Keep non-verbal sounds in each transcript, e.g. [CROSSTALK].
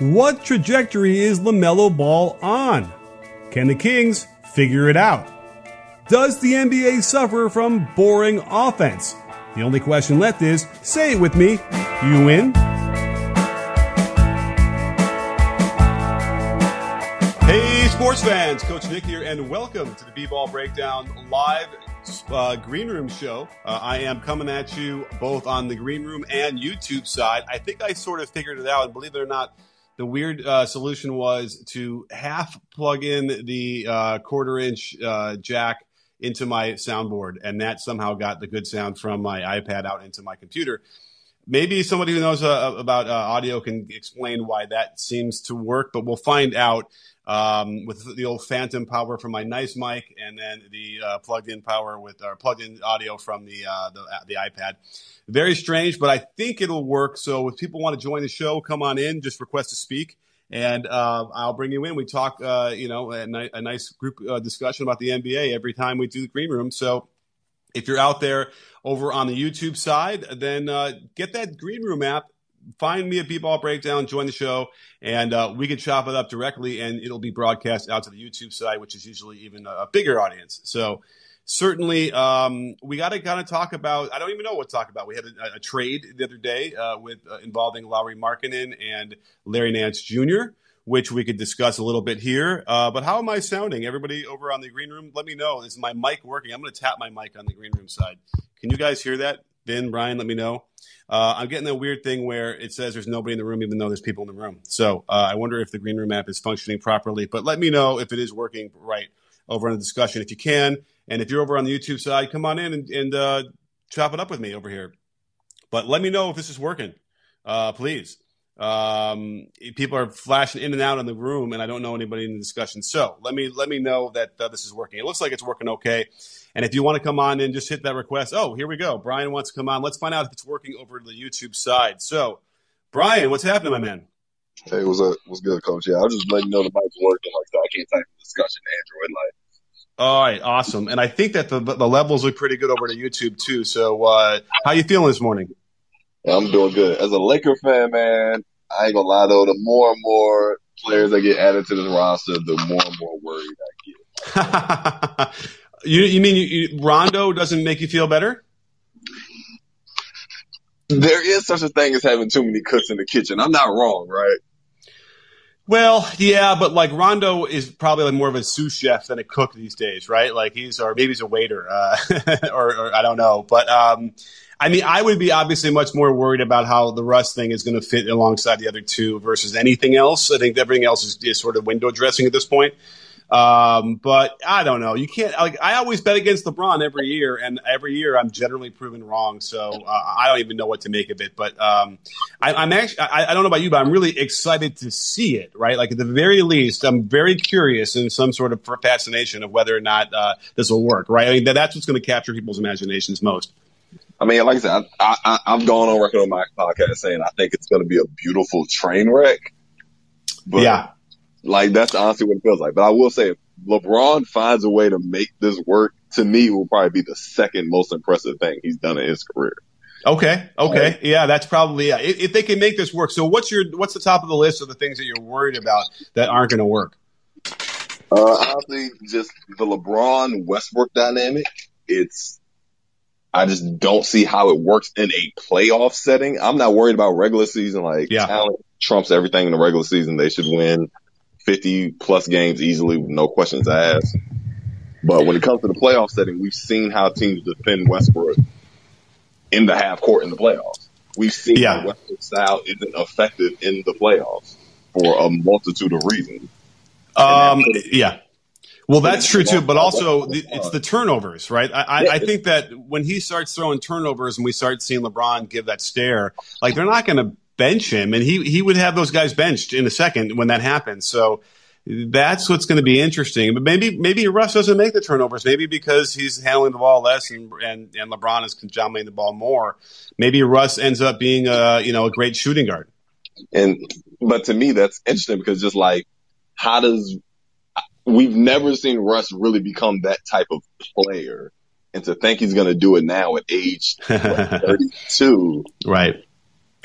What trajectory is LaMelo Ball on? Can the Kings figure it out? Does the NBA suffer from boring offense? The only question left is say it with me. You win? Hey, sports fans, Coach Nick here, and welcome to the B Ball Breakdown live uh, Green Room show. Uh, I am coming at you both on the Green Room and YouTube side. I think I sort of figured it out, and believe it or not, the weird uh, solution was to half plug in the uh, quarter inch uh, jack into my soundboard, and that somehow got the good sound from my iPad out into my computer. Maybe somebody who knows uh, about uh, audio can explain why that seems to work, but we'll find out um, with the old phantom power from my nice mic, and then the uh, plugged-in power with our plugged-in audio from the, uh, the, the iPad. Very strange, but I think it'll work. So if people want to join the show, come on in. Just request to speak, and uh, I'll bring you in. We talk, uh, you know, a, a nice group uh, discussion about the NBA every time we do the green room. So if you're out there over on the YouTube side, then uh, get that green room app find me at B-Ball Breakdown, join the show, and uh, we can chop it up directly, and it'll be broadcast out to the YouTube side, which is usually even a, bigger audience. So certainly, um, we got to kind of talk about. I don't even know what to talk about. We had a, a trade the other day uh, with uh, involving Lauri Markkanen and Larry Nance Jr., which we could discuss a little bit here. Uh, but how am I sounding? Everybody over on the green room, let me know. Is my mic working? I'm going to tap my mic on the green room side. Can you guys hear that? Ben, Brian, let me know. Uh, I'm getting that weird thing where it says there's nobody in the room, even though there's people in the room. So uh, I wonder if the Green Room app is functioning properly. But let me know if it is working right over in the discussion if you can. And if you're over on the YouTube side, come on in and, and uh, chop it up with me over here. But let me know if this is working, uh, please. Um, people are flashing in and out in the room, and I don't know anybody in the discussion. So let me let me know that uh, this is working. It looks like it's working okay. And if you want to come on and just hit that request, oh, here we go. Brian wants to come on. Let's find out if it's working over the YouTube side. So, Brian, what's happening, my man? Hey, what's up? What's good, coach? Yeah, I was just letting you know the mic's working. Like, so I can't type the discussion Android. Like, all right, awesome. And I think that the the levels look pretty good over to YouTube too. So, uh, how you feeling this morning? Yeah, I'm doing good. As a Laker fan, man, I ain't gonna lie though. The more and more players that get added to this roster, the more and more worried I get. [LAUGHS] You, you mean you, you, Rondo doesn't make you feel better? There is such a thing as having too many cooks in the kitchen. I'm not wrong, right? Well, yeah, but like Rondo is probably like more of a sous chef than a cook these days, right? Like he's or maybe he's a waiter, uh, [LAUGHS] or, or, I don't know. But um, I mean, I would be obviously much more worried about how the Russ thing is going to fit alongside the other two versus anything else. I think everything else is, is sort of window dressing at this point. Um, but I don't know. You can't like I always bet against LeBron every year, and every year I'm generally proven wrong. So uh, I don't even know what to make of it. But um, I, am actually I, I, don't know about you, but I'm really excited to see it. Right, like at the very least, I'm very curious in some sort of fascination of whether or not uh, this will work. Right, I mean that, that's what's going to capture people's imaginations most. I mean, like I said, I, I, I've gone on record on my podcast saying I think it's going to be a beautiful train wreck. But yeah. Like that's honestly what it feels like. But I will say, if LeBron finds a way to make this work, to me, will probably be the second most impressive thing he's done in his career. Okay. Okay. Right. Yeah, that's probably yeah. If, if, they can make this work. So what's your what's the top of the list of the things that you're worried about that aren't going to work? Uh, honestly, just the LeBron Westbrook dynamic. It's I just don't see how it works in a playoff setting. I'm not worried about regular season. Like yeah. talent trumps everything in the regular season. They should win 50 plus games easily with no questions asked. But when it comes to the playoff setting, we've seen how teams defend Westbrook in the half court in the playoffs. We've seen yeah. Westbrook style isn't effective in the playoffs for a multitude of reasons. Um, yeah. Well, that's true too, but also the, it's the turnovers, right? I, I, I, think that when he starts throwing turnovers and we start seeing LeBron give that stare, like they're not going to bench him, and he he would have those guys benched in a second when that happens. So that's what's going to be interesting. But maybe maybe Russ doesn't make the turnovers. Maybe because he's handling the ball less and and, and LeBron is dominating the ball more. Maybe Russ ends up being a you know a great shooting guard. And but to me that's interesting because just like how does we've never seen Russ really become that type of player. And to think he's going to do it now at age [LAUGHS] 32. right.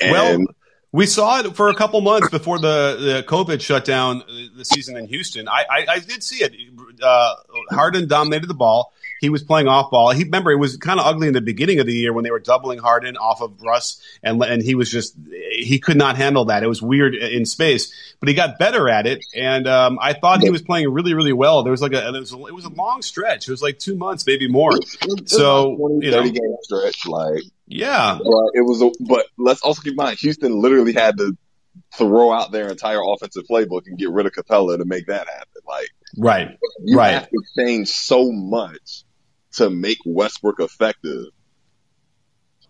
And well, we saw it for a couple months before the, the COVID shut down the season in Houston. I, I, I did see it. Uh, Harden dominated the ball he was playing off ball. He remember it was kind of ugly in the beginning of the year when they were doubling Harden off of Russ, and and he was just he could not handle that. It was weird in space, but he got better at it, and um, I thought he was playing really really well. There was like a it was a, it was a long stretch. It was like two months, maybe more. So 20, you know, game stretch, like yeah, but it was. A, but let's also keep in mind, Houston literally had to throw out their entire offensive playbook and get rid of Capela to make that happen. Like, right, you right. have to change so much to make Westbrook effective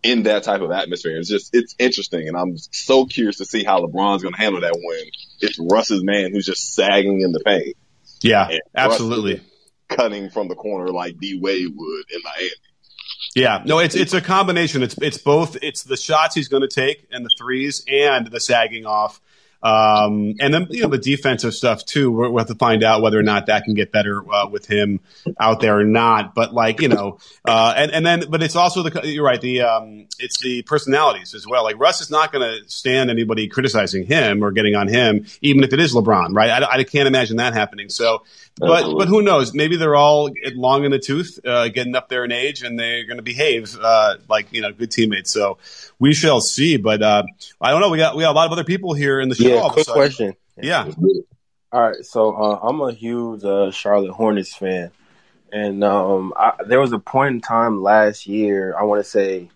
in that type of atmosphere. It's just, it's interesting. And I'm so curious to see how LeBron's going to handle that when it's Russ's man who's just sagging in the paint. Yeah, absolutely. Cutting from the corner like D Wade would in Miami. Yeah, no, it's it's a combination. It's it's both. It's the shots he's going to take and the threes and the sagging off um, and then, you know, the defensive stuff too, we'll have to find out whether or not that can get better uh, with him out there or not. But like, you know, uh, and, and then, but it's also the, you're right, the, um, it's the personalities as well. Like Russ is not going to stand anybody criticizing him or getting on him, even if it is LeBron, right? I, I can't imagine that happening. So, but, but who knows? Maybe they're all long in the tooth, uh, getting up there in age and they're going to behave, uh, like, you know, good teammates. So we shall see. But, uh, I don't know. We got, we got a lot of other people here in the show yeah, quick question. Yeah. All right, so uh, I'm a huge uh, Charlotte Hornets fan, and um, I, there was a point in time last year. I want to say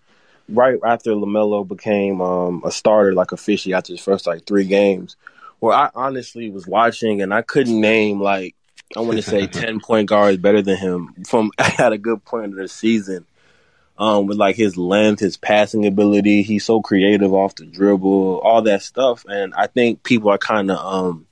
right after LaMelo became um, a starter, like officially after his first like three games, where I honestly was watching and I couldn't name like I want to say [LAUGHS] ten point guards better than him from [LAUGHS] at a good point of the season um, with like his length, his passing ability. He's so creative off the dribble, all that stuff. And I think people are kind of um,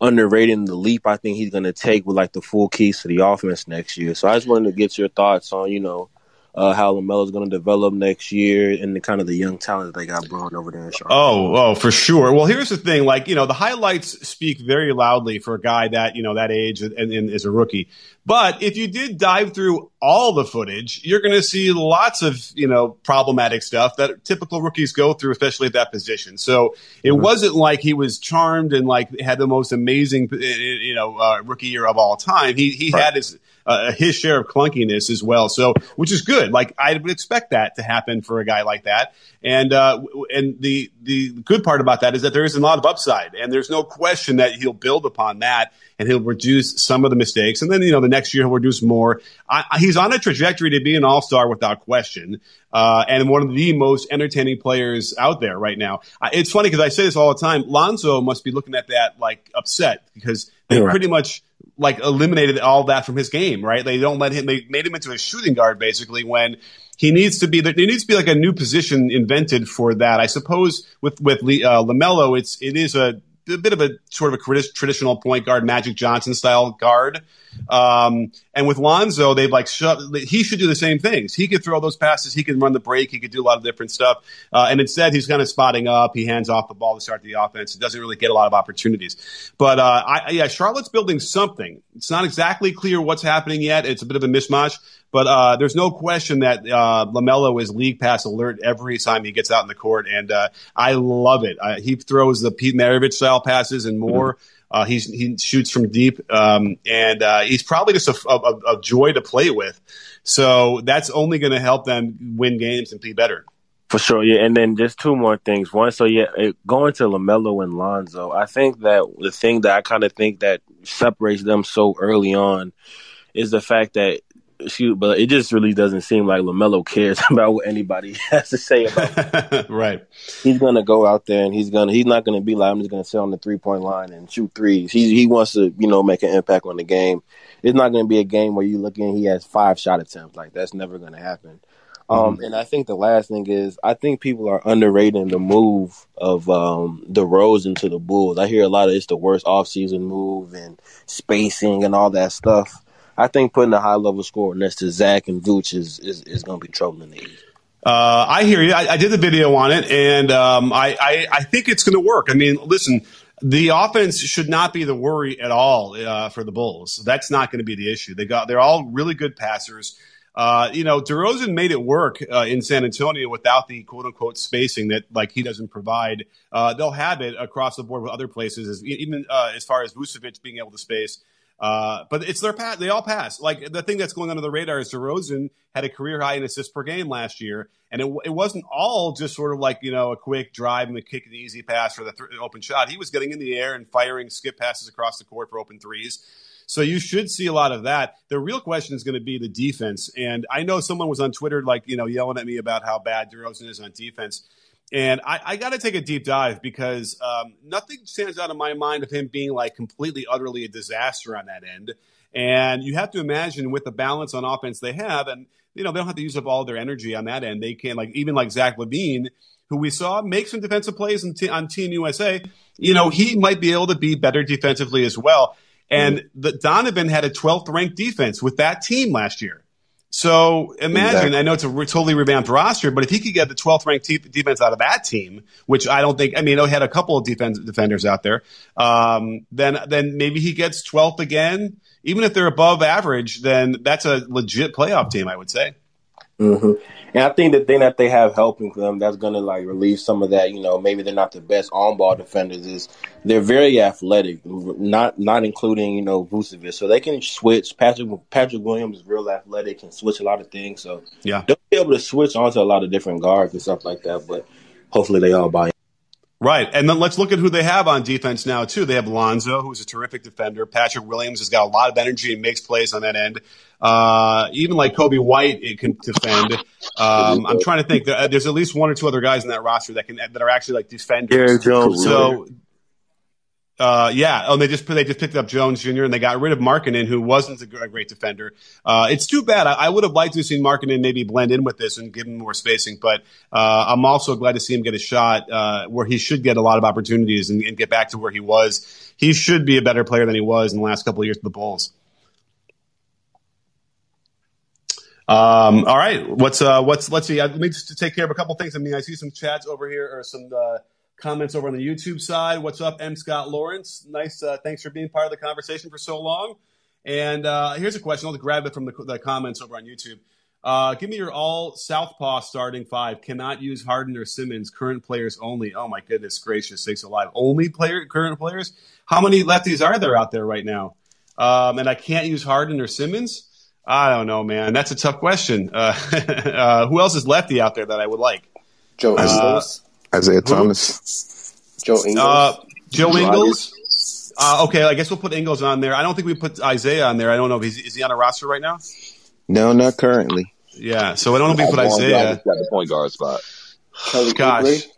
underrating the leap I think he's going to take with like the full keys to the offense next year. So I just wanted to get your thoughts on, you know, uh, how LaMelo is going to develop next year and the kind of the young talent that they got brought over there in Charlotte. Oh, oh, for sure. Well, here's the thing: like you know, the highlights speak very loudly for a guy that you know that age and, and is a rookie. But if you did dive through all the footage, you're going to see lots of, you know, problematic stuff that typical rookies go through, especially at that position. So it mm-hmm. wasn't like he was charmed and like had the most amazing, you know, uh, rookie year of all time. He, he right. had his, uh, his share of clunkiness as well. So, which is good. Like I would expect that to happen for a guy like that. And, uh, and the, the good part about that is that there is a lot of upside and there's no question that he'll build upon that and he'll reduce some of the mistakes. And then, you know, the next year he'll reduce more. I, he's on a trajectory to be an all star without question. Uh, and one of the most entertaining players out there right now. It's funny because I say this all the time. Lonzo must be looking at that like upset because they right. pretty much like eliminated all that from his game, right? They don't let him, they made him into a shooting guard basically when he needs to be there needs to be like a new position invented for that. I suppose with with uh, Lamelo, it's it is a a bit of a sort of a traditional point guard, Magic Johnson style guard. Um, and with Lonzo, they've like he should do the same things. He could throw those passes. He could run the break. He could do a lot of different stuff. Uh, and instead, he's kind of spotting up. He hands off the ball to start the offense. He doesn't really get a lot of opportunities. But uh, I, yeah, Charlotte's building something. It's not exactly clear what's happening yet. It's a bit of a mishmash. But uh, there's no question that uh, LaMelo is league pass alert every time he gets out in the court, and uh, I love it. Uh, he throws the Pete Maravich style passes and more. Mm-hmm. Uh, he shoots from deep, um, and uh, he's probably just a, a, a, joy to play with. So that's only going to help them win games and be better. For sure, yeah. And then just two more things. One, so yeah, going to LaMelo and Lonzo, I think that the thing that I kind of think that separates them so early on is the fact that shoot, but it just really doesn't seem like LaMelo cares [LAUGHS] about what anybody [LAUGHS] has to say about. [LAUGHS] right. He's gonna go out there and he's gonna he's not gonna be like I'm just gonna sit on the three point line and shoot threes. He he wants to you know make an impact on the game. It's not gonna be a game where you look in he has five shot attempts. Like that's never gonna happen. Um, mm-hmm. and I think the last thing is I think people are underrating the move of um, DeRozan into the Bulls. I hear a lot of it's the worst offseason move and spacing and all that stuff. I think putting a high level score next to Zach and Vooch is is, is going to be troubling in the East. Uh, I hear you. I, I, did the video on it, and um, I, I, I think it's going to work. I mean, listen, the offense should not be the worry at all uh, for the Bulls. That's not going to be the issue. They got they're all really good passers. Uh, you know, DeRozan made it work uh, in San Antonio without the quote unquote spacing that like he doesn't provide. Uh, they'll have it across the board with other places, as, even uh, as far as Vucevic being able to space. Uh, but it's their pass. They all pass. Like the thing that's going under the radar is DeRozan had a career high in assists per game last year, and it, it wasn't all just sort of like you know a quick drive and a kick an easy pass for the th- open shot. He was getting in the air and firing skip passes across the court for open threes. So you should see a lot of that. The real question is going to be the defense. And I know someone was on Twitter, like, you know, yelling at me about how bad DeRozan is on defense. And I, I got to take a deep dive because um, nothing stands out in my mind of him being like completely, utterly a disaster on that end. And you have to imagine with the balance on offense they have, and you know they don't have to use up all their energy on that end. They can like even like Zach LaVine, who we saw make some defensive plays t- on Team USA. You know he might be able to be better defensively as well. And mm-hmm. the Donovan had a 12th ranked defense with that team last year. So imagine, exactly. I know it's a totally revamped roster, but if he could get the 12th ranked te- defense out of that team, which I don't think, I mean, he had a couple of defense, defenders out there, um, then, then maybe he gets 12th again. Even if they're above average, then that's a legit playoff team, I would say. Mm-hmm. And I think the thing that they have helping them that's going to like relieve some of that, you know, maybe they're not the best on ball defenders is they're very athletic, not not including you know Vucevic, so they can switch. Patrick Patrick Williams is real athletic, can switch a lot of things, so yeah, they'll be able to switch onto a lot of different guards and stuff like that. But hopefully, they all buy. in. Right. And then let's look at who they have on defense now, too. They have Lonzo, who's a terrific defender. Patrick Williams has got a lot of energy and makes plays on that end. Uh, even like Coby White, it can defend. Um, I'm trying to think. There's at least one or two other guys in that roster that can that are actually like defenders. Jones. So uh, yeah. Oh, they just they just picked up Jones Jr. and they got rid of Markkanen, who wasn't a great defender. Uh, it's too bad. I, I, would have liked to have seen Markkanen maybe blend in with this and give him more spacing. But uh, I'm also glad to see him get a shot uh, where he should get a lot of opportunities and, and, get back to where he was. He should be a better player than he was in the last couple of years with the Bulls. Um, all right. What's uh, what's let's see. Uh, let me just take care of a couple things. I mean, I see some chats over here or some uh, comments over on the YouTube side. What's up, M. Scott Lawrence? Nice. Uh, thanks for being part of the conversation for so long. And uh, here's a question. I'll grab it from the, the comments over on YouTube. Uh, give me your all Southpaw starting five. Cannot use Harden or Simmons. Current players only. Oh my goodness gracious, sakes alive! Only player current players. How many lefties are there out there right now? Um, and I can't use Harden or Simmons. I don't know, man. That's a tough question. Uh, [LAUGHS] uh, who else is lefty out there that I would like? Joe uh, Isaiah Thomas. Joe Ingles. Uh, Joe Ingles. Uh, okay, I guess we'll put Ingles on there. I don't think we put Isaiah on there. I don't know if he's is he on a roster right now. No, not currently. Yeah, so I don't know if we put Isaiah. Got the point guard spot. Kelly Gosh. Oubre,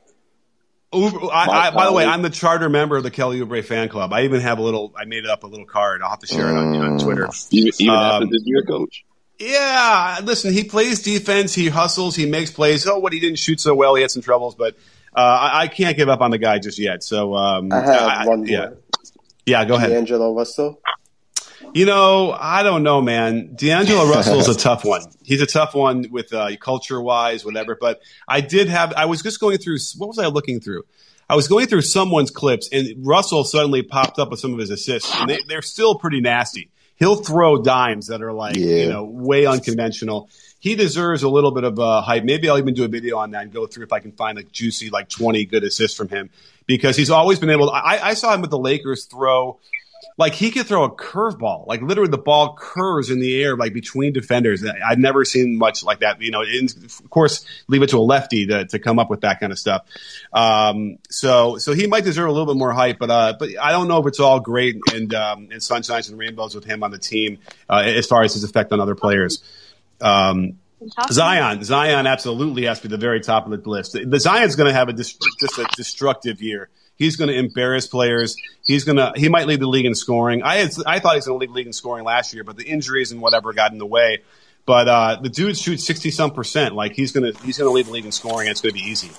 I, I, by the way, I'm the charter member of the Kelly Oubre fan club. I even have a little. I made up a little card. I'll have to share it on, on Twitter. Even, even um, after this year, coach. Yeah, listen, he plays defense. He hustles. He makes plays. Oh, what he didn't shoot so well. He had some troubles, but uh, I, I, can't give up on the guy just yet. So um, I have I, one yeah. more. Yeah, go ahead. D'Angelo Russell. You know, I don't know, man. D'Angelo [LAUGHS] Russell is a tough one. He's a tough one with uh, culture wise, whatever. But I did have. I was just going through. What was I looking through? I was going through someone's clips, and Russell suddenly popped up with some of his assists, and they, they're still pretty nasty. He'll throw dimes that are like yeah. you know way unconventional he deserves a little bit of uh, hype. Maybe I'll even do a video on that and go through if I can find a juicy like 20 good assists from him because he's always been able. To, I, I saw him with the Lakers throw like he could throw a curveball, like literally the ball curves in the air, like between defenders. I've never seen much like that. You know, of course, leave it to a lefty to, to come up with that kind of stuff. Um, so, so he might deserve a little bit more hype, but, uh, but I don't know if it's all great and, um, and sunshines and rainbows with him on the team, uh, as far as his effect on other players. Um, Zion, Zion absolutely has to be the very top of the list. The Zion's going to have a dis- just a destructive year. He's going to embarrass players. He's going to he might lead the league in scoring. I had, I thought he was going to lead the league in scoring last year, but the injuries and whatever got in the way. But uh, the dude shoots sixty some percent. Like he's gonna he's gonna lead the league in scoring. and It's gonna be easy.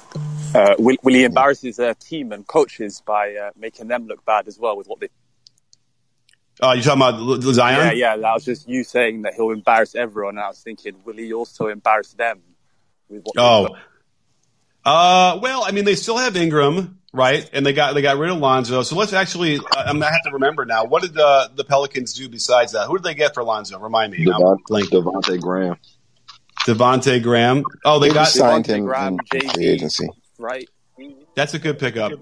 Uh, will, will he embarrass his uh, team and coaches by uh, making them look bad as well with what they? Oh, you talking about Zion? Yeah, yeah. That was just you saying that he'll embarrass everyone. And I was thinking, will he also embarrass them with what? Oh, uh, well, I mean, they still have Ingram, right? And they got they got rid of Lonzo. So let's actually, I'm gonna have to remember now. What did the the Pelicans do besides that? Who did they get for Lonzo? Remind me. Devonte, Devonte Graham. Devonte Graham. Oh, they, They got signed Devonte him Graham, in JV. free agency. right? That's a good pickup. Uh,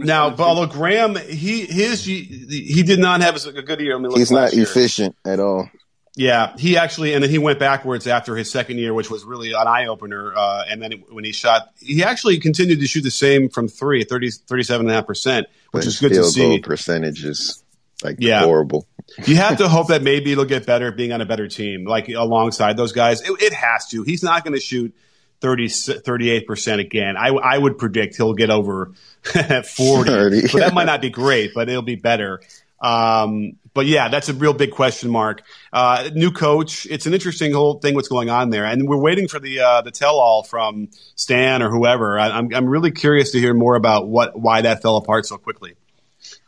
Now, Valanciunas- but although Graham, he his he did not have a good year. I mean, look He's not last year. efficient at all. Yeah, he actually, and then he went backwards after his second year, which was really an eye opener. Uh, and then when he shot, he actually continued to shoot the same from three, 30, 37.5%, which But is good to see. percentage is like Yeah. horrible. You have to [LAUGHS] hope that maybe it'll get better being on a better team, like alongside those guys. It, it has to. He's not going to shoot 30, 38% again. I, I would predict he'll get over [LAUGHS] 40. 30. But that might not be great, but it'll be better. Um, but yeah, that's a real big question mark. Uh, new coach. It's an interesting whole thing what's going on there, and we're waiting for the uh, the tell all from Stan or whoever. I, I'm I'm really curious to hear more about what why that fell apart so quickly.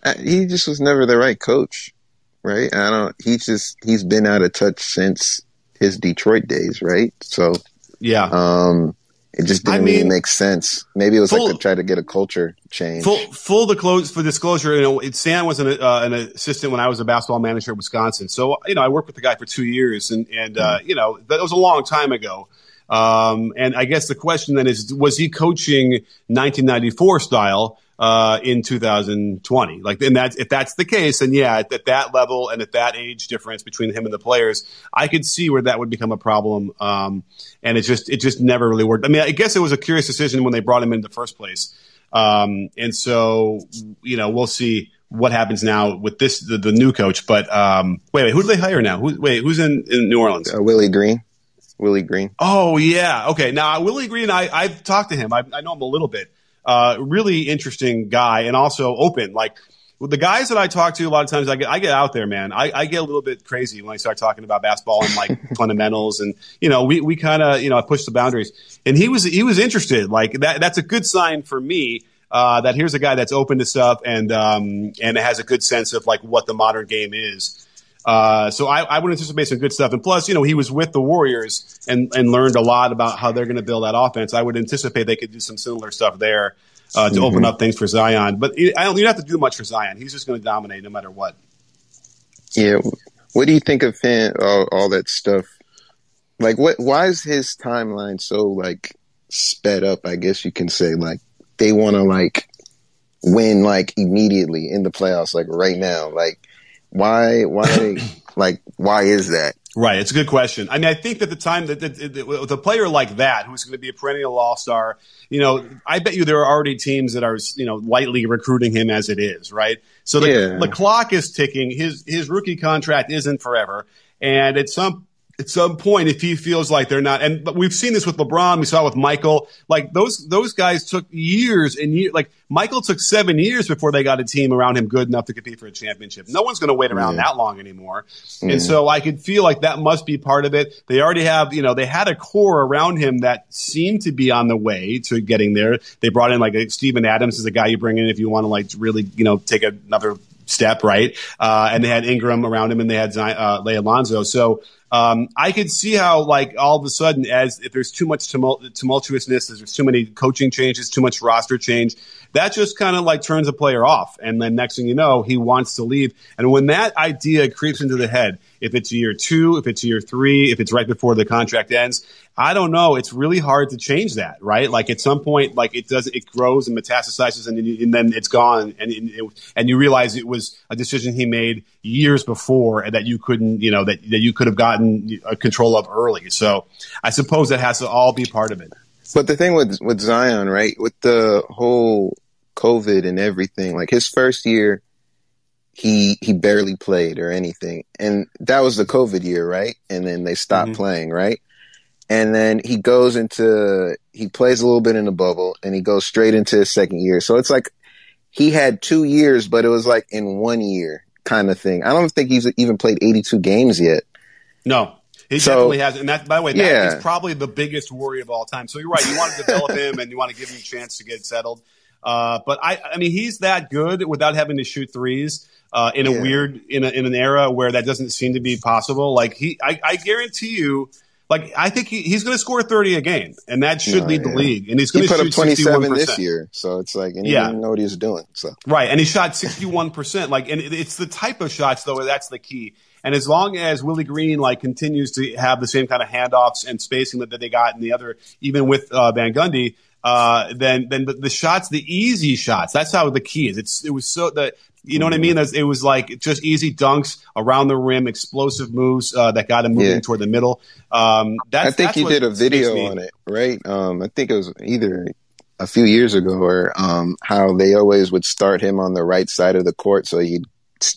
Uh, He just was never the right coach, right? I don't. He's just he's been out of touch since his Detroit days, right? So Yeah. um, it just didn't I really mean, make sense. Maybe it was full- like to try to get a culture change. Full full disclosure for disclosure, you know, it, Stan was an, uh, an assistant when I was a basketball manager at Wisconsin. So you know, I worked with the guy for two years, and and uh, you know, that was a long time ago. Um, and I guess the question then is, was he coaching 1994 style uh, in 2020? Like, and that's if that's the case, and yeah, at, at that level and at that age difference between him and the players, I could see where that would become a problem. Um, and it just it just never really worked. I mean, I guess it was a curious decision when they brought him in the first place. Um, and so, you know, we'll see what happens now with this the, the new coach. But um, wait, wait, who do they hire now? Who, wait, who's in, in New Orleans? Uh, Willie Green, Willie Green. Oh yeah, okay. Now Willie Green, I I've talked to him. I, I know him a little bit. Uh, really interesting guy, and also open. Like the guys that I talk to, a lot of times I get I get out there, man. I, I get a little bit crazy when I start talking about basketball and like [LAUGHS] fundamentals, and you know we we kind of you know I push the boundaries. And he was he was interested. Like that that's a good sign for me. Uh, that here's a guy that's open to stuff and um, and has a good sense of like what the modern game is. Uh, so I, I would anticipate some good stuff. And plus, you know, he was with the Warriors and, and learned a lot about how they're going to build that offense. I would anticipate they could do some similar stuff there uh, to open up things for Zion. But I don't, you don't have to do much for Zion. He's just going to dominate no matter what. Yeah. What do you think of him? All, all that stuff. Like, what? Why is his timeline so like sped up? I guess you can say like they want to like win like immediately in the playoffs, like right now. Like, why? Why? [COUGHS] like, why is that? Right. It's a good question. I mean, I think that the time that, that, that with a player like that, who's going to be a perennial all star, you know, I bet you there are already teams that are, you know, lightly recruiting him as it is, right? So the, Yeah. the clock is ticking. His, his rookie contract isn't forever. And at some, at some point, if he feels like they're not, and but we've seen this with LeBron, we saw it with Michael. Like those those guys took years and years. Like Michael took seven years before they got a team around him good enough to compete for a championship. No one's going to wait around that long anymore. And so I could feel like that must be part of it. They already have, you know, they had a core around him that seemed to be on the way to getting there. They brought in like a Steven Adams is a guy you bring in if you want to like really, you know, take another step, right? Uh, and they had Ingram around him and they had Zion, uh, Lay Alonzo. So, Um, I could see how, like, all of a sudden, as if there's too much tumult- tumultuousness, there's too many coaching changes, too much roster change, that just kind of like turns a player off. And then next thing you know, he wants to leave. And when that idea creeps into the head, if it's year two, if it's year three, if it's right before the contract ends, I don't know. It's really hard to change that, right? Like at some point, like it does, it grows and metastasizes, and, and then it's gone, and it, and you realize it was a decision he made years before, and that you couldn't, you know, that that you could have gotten control of early. So I suppose that has to all be part of it. But the thing with with Zion, right, with the whole COVID and everything, like his first year, he he barely played or anything, and that was the COVID year, right? And then they stopped mm-hmm. playing, right? and then he goes into he plays a little bit in the bubble and he goes straight into his second year so it's like he had two years but it was like in one year kind of thing i don't think he's even played 82 games yet no he so, definitely has and that by the way that yeah. is probably the biggest worry of all time so you're right you want to develop [LAUGHS] him and you want to give him a chance to get settled uh, but I, I mean, he's that good without having to shoot threes. Uh, in a yeah. weird in, a, in an era where that doesn't seem to be possible. Like he, I, I guarantee you, like I think he, he's going to score 30 a game, and that should no, lead yeah. the league. And he's going he to put up 27 61%. this year, so it's like and he yeah. didn't know what he was doing. So right, and he shot 61 percent. Like, and it's the type of shots though that's the key. And as long as Willie Green like continues to have the same kind of handoffs and spacing that, that they got in the other, even with uh, Van Gundy, uh, then then the, the, shots, the easy shots. That's how the key is. It's it was so that you know what I mean? It was like just easy dunks around the rim, explosive moves uh, that got him moving yeah. toward the middle. Um, I think you did a video on it, right? Um, I think it was either a few years ago or um, how they always would start him on the right side of the court so he'd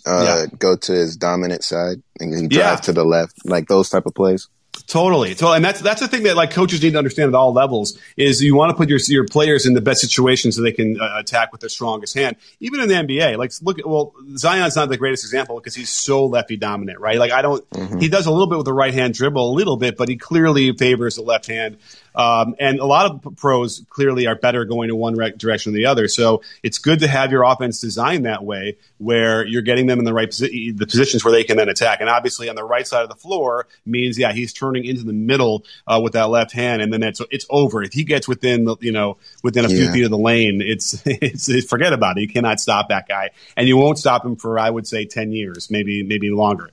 uh, yeah. go to his dominant side and he'd drive yeah. to the left, like those type of plays. Totally, totally, and that's that's the thing that like coaches need to understand at all levels is you want to put your your players in the best situation so they can uh, attack with their strongest hand. Even in the NBA, like look at well, Zion's not the greatest example because he's so lefty dominant, right? Like I don't, mm-hmm. he does a little bit with the right hand dribble, a little bit, but he clearly favors the left hand. Um, and a lot of pros clearly are better going in one re- direction than the other. So it's good to have your offense designed that way, where you're getting them in the right posi- the positions where they can then attack. And obviously, on the right side of the floor means, yeah, he's turning into the middle uh, with that left hand, and then that's it's over. If he gets within the you know within a yeah. few feet of the lane, it's, [LAUGHS] it's, it's forget about it. You cannot stop that guy, and you won't stop him for I would say ten years, maybe maybe longer.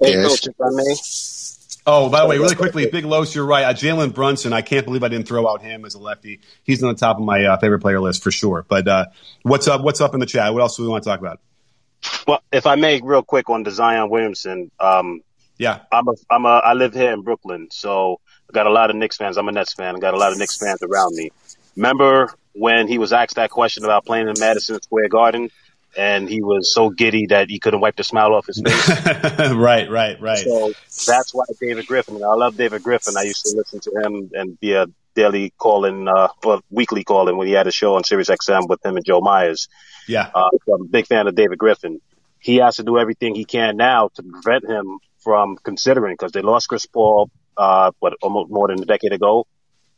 Hey, coach, if I may. Oh, by the way, really quickly, Big Los, you're right. Uh, Jalen Brunson, I can't believe I didn't throw out him as a lefty. He's on the top of my uh, favorite player list for sure. But uh, what's up? What's up in the chat? What else do we want to talk about? Well, if I may, real quick on the Zion Williamson. Um, yeah, I'm a, I'm a, I live here in Brooklyn, so I got a lot of Knicks fans. I'm a Nets fan. I got a lot of Knicks fans around me. Remember when he was asked that question about playing in Madison Square Garden? And he was so giddy that he couldn't wipe the smile off his [LAUGHS] face. right, right, right. So that's why David Griffin. I love David Griffin. I used to listen to him and be a daily calling, uh, or weekly calling when he had a show on Sirius XM with him and Joe Myers. Yeah, uh, so I'm a big fan of David Griffin. He has to do everything he can now to prevent him from considering because they lost Chris Paul, uh, what almost more than a decade ago.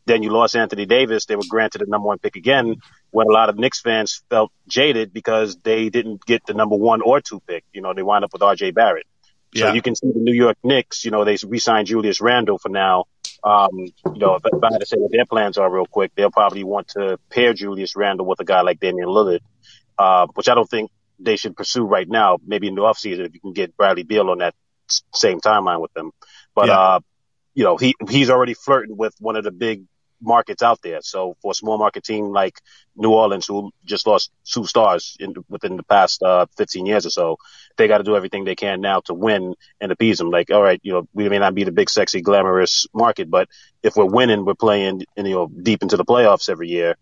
Then you lost Anthony Davis. They were granted the number one pick again when a lot of Knicks fans felt jaded because they didn't get the number one or two pick. You know, they wind up with RJ Barrett. So yeah. you can see the New York Knicks, you know, they re-signed Julius Randle for now. Um, you know, if, if I had to say what their plans are real quick, they'll probably want to pair Julius Randle with a guy like Damian Lillard, uh, which I don't think they should pursue right now. Maybe in the offseason if you can get Bradley Beal on that same timeline with them. But, yeah. uh, you know, he, he's already flirting with one of the big markets out there. So for a small market team like New Orleans, who just lost two stars in, within the past uh, 15 years or so, they got to do everything they can now to win and appease them. Like, all right, you know, we may not be the big, sexy, glamorous market, but if we're winning, we're playing, you know, deep into the playoffs every year.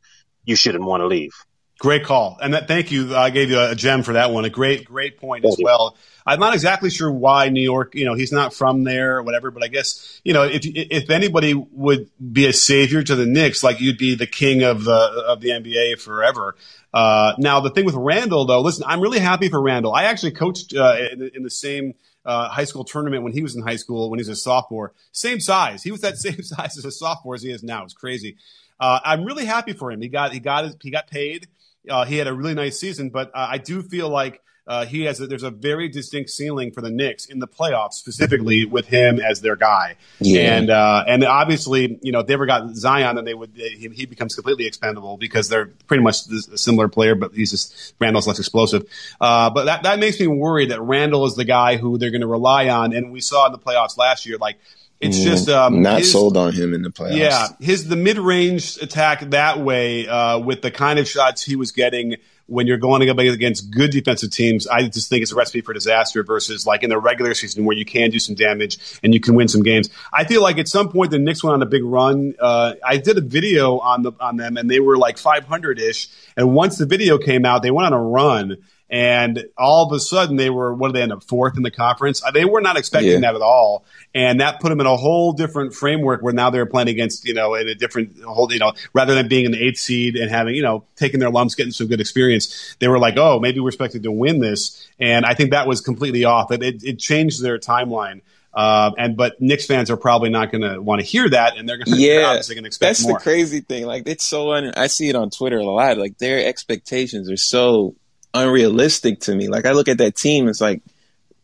You shouldn't want to leave. Great call, and that, thank you. I gave you a gem for that one. A great, great point thank as you. well. I'm not exactly sure why New York. You know, he's not from there or whatever. But I guess you know, if if anybody would be a savior to the Knicks, like you'd be the king of the of the NBA forever. Uh, now the thing with Randle though, listen, I'm really happy for Randle. I actually coached uh, in, in the same uh, high school tournament when he was in high school when he was a sophomore. Same size. He was that [LAUGHS] same size as a sophomore as he is now. It's crazy. Uh, I'm really happy for him. He got he got his, he got paid. Uh, he had a really nice season, but uh, I do feel like uh, he has a, there's a very distinct ceiling for the Knicks in the playoffs, specifically with him as their guy. Yeah. And uh, and obviously, you know, if they ever got Zion, then they would he, he becomes completely expendable because they're pretty much a similar player, but he's just Randle's less explosive. Uh, but that that makes me worried that Randle is the guy who they're going to rely on, and we saw in the playoffs last year, like. It's just um, not his- sold on him in the playoffs. yeah, his the mid range attack that way uh, with the kind of shots he was getting when you're going up against good defensive teams. I just think it's a recipe for disaster versus like in the regular season where you can do some damage and you can win some games. I feel like at some point the Knicks went on a big run. Uh, I did a video on the on them and they were like 500 ish. And once the video came out, they went on a run. And all of a sudden, they were what did they end up fourth in the conference? Uh, They were not expecting Yeah. that at all, and that put them in a whole different framework where now they're playing against you know in a different whole you know rather than being in the eighth seed and having you know taking their lumps, getting some good experience, they were like, oh, maybe we're expected to win this, and I think that was completely off. It it, it changed their timeline. Uh, and but Knicks fans are probably not going to want to hear that, and they're going to Yeah, obviously going to expect That's more. the crazy thing. Like it's so un- I see it on Twitter a lot. Like their expectations are so unrealistic to me. Like I look at that team, it's like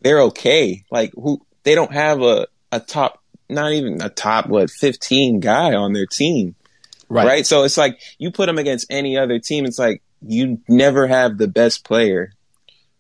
they're okay. Like who they don't have a a top, not even a top what fifteen guy on their team, right? So it's like you put them against any other team. It's like you never have the best player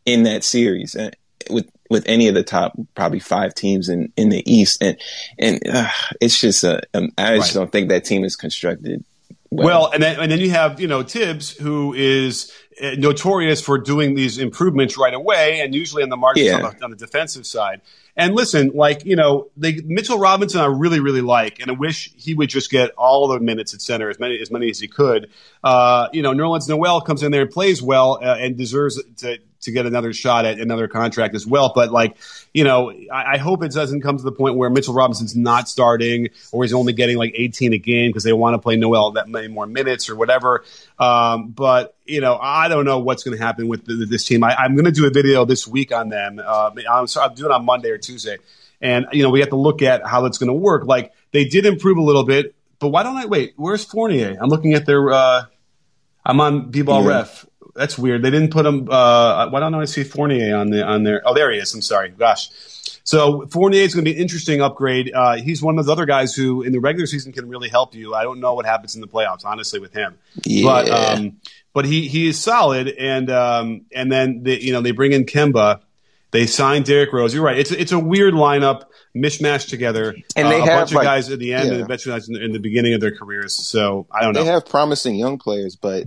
in that series uh, with with any of the top probably five teams in in the East, and and uh, it's just a um, I just Right. don't think that team is constructed Well, and then and then you have you know Thibs, who is notorious for doing these improvements right away, and usually on the margins Yeah. on, the, on the defensive side. And listen, like you know, they, Mitchell Robinson, I really really like, and I wish he would just get all the minutes at center, as many as many as he could. Uh, you know, Nerlens Noel comes in there and plays well, uh, and deserves to to get another shot at another contract as well. But like, you know, I, I hope it doesn't come to the point where Mitchell Robinson's not starting or he's only getting like 18 a game because they want to play Noel that many more minutes or whatever. Um, but you know, I don't know what's going to happen with the, this team. I, I'm going to do a video this week on them. Uh, I'm, sorry, I'll do it on Monday or Tuesday, and you know, we have to look at how it's going to work. Like they did improve a little bit, but why don't I wait? Where's Fournier? I'm looking at their. Uh, I'm on B-ball Yeah. ref. That's weird. They didn't put him. Uh, why don't I see Fournier on the on there? Oh, there he is. I'm sorry. Gosh. So Fournier is going to be an interesting upgrade. Uh, he's one of those other guys who, in the regular season, can really help you. I don't know what happens in the playoffs, honestly, with him. But Yeah. um, but he he is solid, and um, and then they, you know they bring in Kemba. They signed Derrick Rose. You're right. It's it's a weird lineup, mishmashed together. And they uh, a have, bunch like- of guys at the end, yeah. and a bunch of guys in the, in the beginning of their careers. So I don't know. They have promising young players, but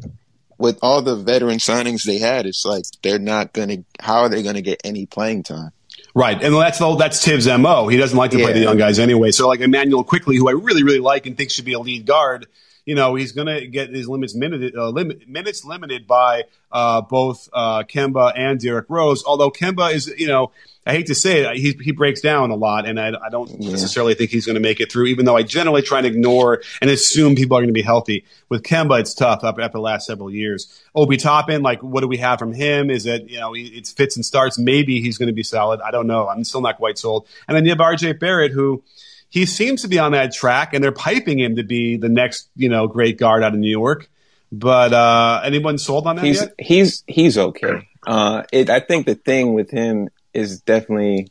with all the veteran signings they had, it's like they're not going to. How are they going to get any playing time? Right, and that's the, that's Thibs' mo. He doesn't like to play the young guys anyway. So like Immanuel Quickley, who I really really like and think should be a lead guard, you know, he's going to get his limits minute, uh, limit, minutes limited by uh, both uh, Kemba and Derrick Rose. Although Kemba is, you know, I hate to say it, he he breaks down a lot, and I, I don't Yeah. necessarily think he's going to make it through. Even though I generally try and ignore and assume people are going to be healthy. With Kemba, it's tough after, after the last several years. Obi Toppin, like, what do we have from him? Is it you know it's fits and starts? Maybe he's going to be solid. I don't know. I'm still not quite sold. And then you have RJ Barrett, who he seems to be on that track, and they're piping him to be the next you know great guard out of New York. But uh, anyone sold on that he's yet? he's he's okay. Uh, it, I think the thing with him is definitely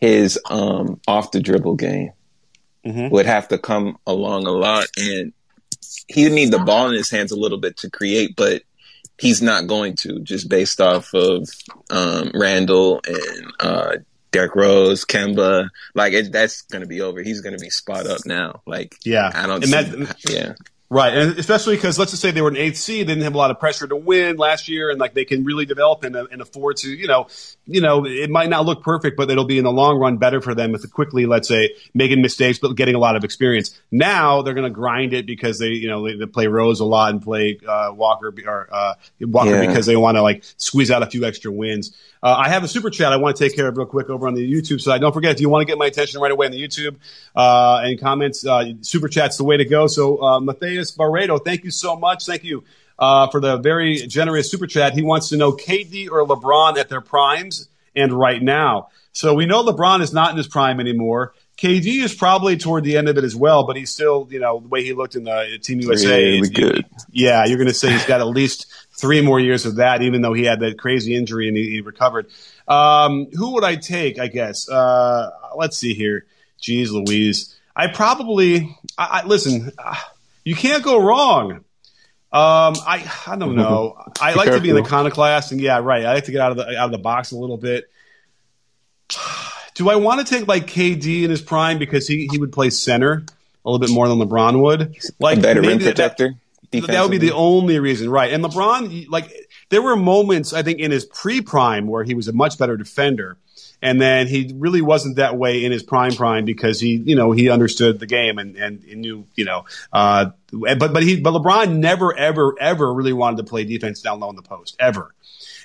his um, off the dribble game Mhm. would have to come along a lot, and he need the ball in his hands a little bit to create, but he's not going to just based off of um, Randle and uh, Derrick Rose, Kemba. Like it, that's going to be over. He's going to be spot up now. Like Yeah, I don't. and see, that yeah. Right, and especially because let's just say they were an eighth seed, they didn't have a lot of pressure to win last year, and like they can really develop and, and afford to, you know, you know, it might not look perfect, but it'll be in the long run better for them if Quickley, let's say, making mistakes but getting a lot of experience. Now they're going to grind it because they, you know, they, they play Rose a lot and play uh, Walker or uh, Walker Yeah. because they want to like squeeze out a few extra wins. Uh, I have a super chat I want to take care of real quick over on the YouTube side. Don't forget if you want to get my attention right away on the YouTube uh, and comments, uh, super chat's the way to go. So uh, Matthias Barreto, thank you so much. Thank you uh, for the very generous super chat. He wants to know KD or LeBron at their primes and right now. So we know LeBron is not in his prime anymore. KD is probably toward the end of it as well, but he's still, you know, the way he looked in the Team USA. Really good. Yeah, you're going to say he's got at least three more years of that, even though he had that crazy injury and he, he recovered. Um, who would I take? I guess. Uh, let's see here. Jeez, Louise. I probably. I, I listen. uh, You can't go wrong. Um, I I don't know. I like to be an careful. iconoclast, and yeah, right. I like to get out of the out of the box a little bit. Do I want to take like KD in his prime because he, he would play center a little bit more than LeBron would? Like a better rim maybe that- that would be the only reason, right? And LeBron, like, there were moments I think in his pre-prime where he was a much better defender, and then he really wasn't that way in his prime prime because he, you know, he understood the game and and he knew, you know, uh, but but he but LeBron never ever ever really wanted to play defense down low in the post ever.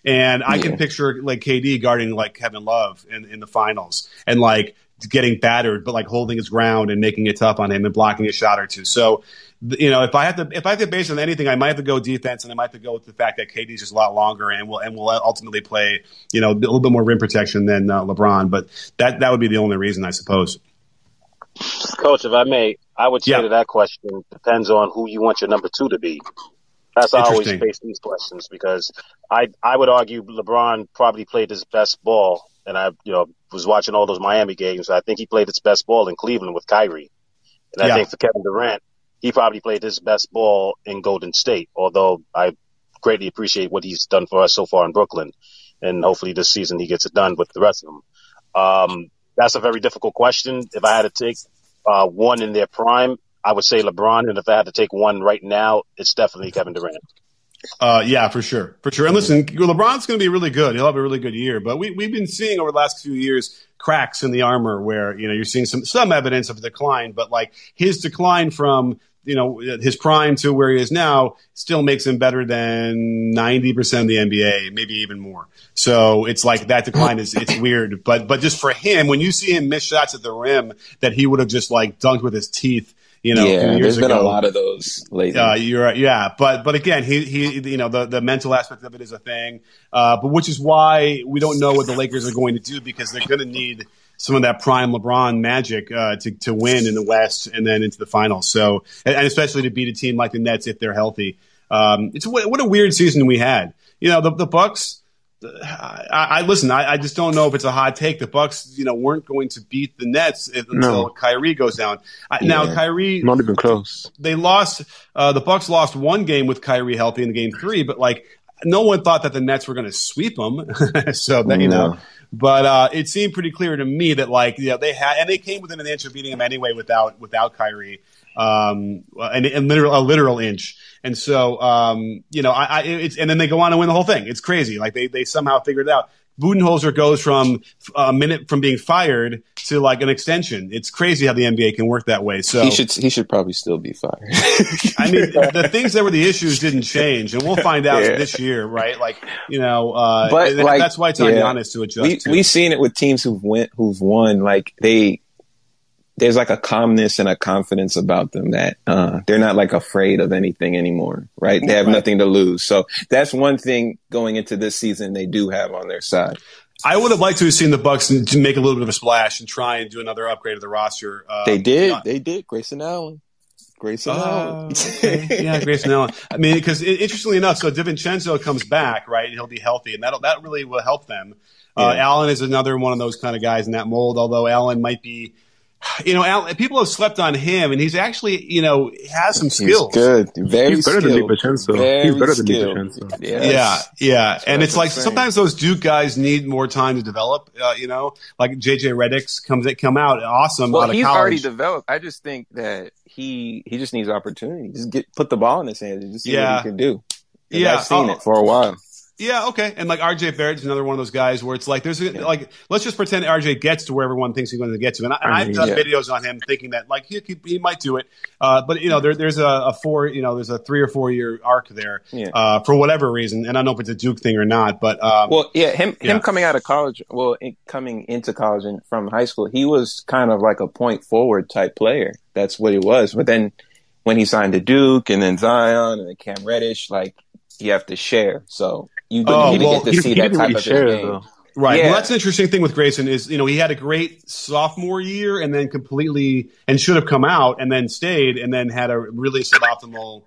And I can picture like KD guarding like Kevin Love in, in the finals and like getting battered, but like holding his ground and making it tough on him and blocking a shot or two. So, you know, if I have to, if I have to base it on anything, I might have to go defense and I might have to go with the fact that KD's just a lot longer and will, and will ultimately play, you know, a little bit more rim protection than uh, LeBron. But that, that would be the only reason, I suppose. Coach, if I may, I would say Yeah. to that question depends on who you want your number two to be. That's how I always face these questions because I I would argue LeBron probably played his best ball, and I you know was watching all those Miami games. I think he played his best ball in Cleveland with Kyrie, and I Yeah. think for Kevin Durant, he probably played his best ball in Golden State. Although I greatly appreciate what he's done for us so far in Brooklyn, and hopefully this season he gets it done with the rest of them. Um, that's a very difficult question. If I had to take uh, one in their prime, I would say LeBron, and if I had to take one right now, it's definitely Kevin Durant. Uh, yeah, for sure, for sure. And listen, LeBron's going to be really good. He'll have a really good year. But we we've been seeing over the last few years cracks in the armor where you know you're seeing some some evidence of decline, but like his decline from you know his prime to where he is now still makes him better than 90% of the NBA, maybe even more. So it's like that decline is it's weird, but but just for him, when you see him miss shots at the rim that he would have just like dunked with his teeth, you know, a yeah, years there's been a lot of those lately. Uh, you're right, yeah, but but again, he he you know the the mental aspect of it is a thing, uh, but which is why we don't know what the Lakers are going to do because they're going to need some of that prime LeBron magic uh, to to win in the West and then into the finals. So and, especially to beat a team like the Nets if they're healthy. Um, it's what, what a weird season we had. You know the the Bucks. I, I listen. I, I just don't know if it's a hot take. The Bucks, you know, weren't going to beat the Nets if, until No. Kyrie goes down. I, Now Kyrie, Not even close. they lost uh, the Bucks lost one game with Kyrie healthy in the game three, but like no one thought that the Nets were going to sweep them. [LAUGHS] so that you know, No. But uh, it seemed pretty clear to me that like you know they had and they came within an inch of beating him anyway without without Kyrie, um, and, and literal a literal inch. And so um, you know, I, I it's and then they go on and win the whole thing. It's crazy. Like they they somehow figured it out. Budenholzer goes from a minute from being fired to like an extension. It's crazy how the NBA can work that way. So he should he should probably still be fired. [LAUGHS] I mean, the things that were the issues didn't change, and we'll find out Yeah. this year, right? Like, you know, uh, But, like, that's why it's on yeah. Giannis to adjust. we to. we've seen it with teams who've went who've won. Like they, there's like a calmness and a confidence about them that uh, they're not like afraid of anything anymore. Right? They have Right. nothing to lose. So that's one thing going into this season they do have on their side. I would have liked to have seen the Bucks make a little bit of a splash and try and do another upgrade of the roster. Uh, They did. yeah. They did. Grayson Allen. Grayson Oh, Allen. okay. yeah, Grayson Allen. I mean, because interestingly enough, so DiVincenzo comes back, right? He'll be healthy, and that that really will help them. Uh, Yeah. Allen is another one of those kind of guys in that mold. Although Allen might be, you know, Allen, people have slept on him, and he's actually, you know, has some skills. He's good. Very He's better skilled. than DiVincenzo. He's better than skilled. DiVincenzo. Yes. Yeah, yeah, and it's I'm like saying. sometimes those Duke guys need more time to develop. Uh, you know, like JJ Redick's comes come out awesome Well, out of he's college. already developed. I just think that he he just needs opportunity. Just get put the ball in his hands and just see Yeah. what he can do. And Yeah. I've seen Oh. it for a while. Yeah, okay, and like RJ Barrett's another one of those guys where it's like there's a, like let's just pretend RJ gets to where everyone thinks he's going to get to, and, I, I've done Yeah. videos on him thinking that like he, he, he might do it, uh, but you know there, there's a, a four you know there's a three or four year arc there Yeah. uh, for whatever reason, and I don't know if it's a Duke thing or not, but um, Well, yeah, him Yeah. him coming out of college, well, in, coming into college and from high school, he was kind of like a point forward type player. That's what he was. But then when he signed to Duke and then Zion and then Cam Reddish, like you have to share. So you, Oh, didn't well, get to He, see he that type really of share game. though. Right. Yeah. Well, that's an interesting thing with Grayson is, you know, he had a great sophomore year and then completely and should have come out and then stayed and then had a really suboptimal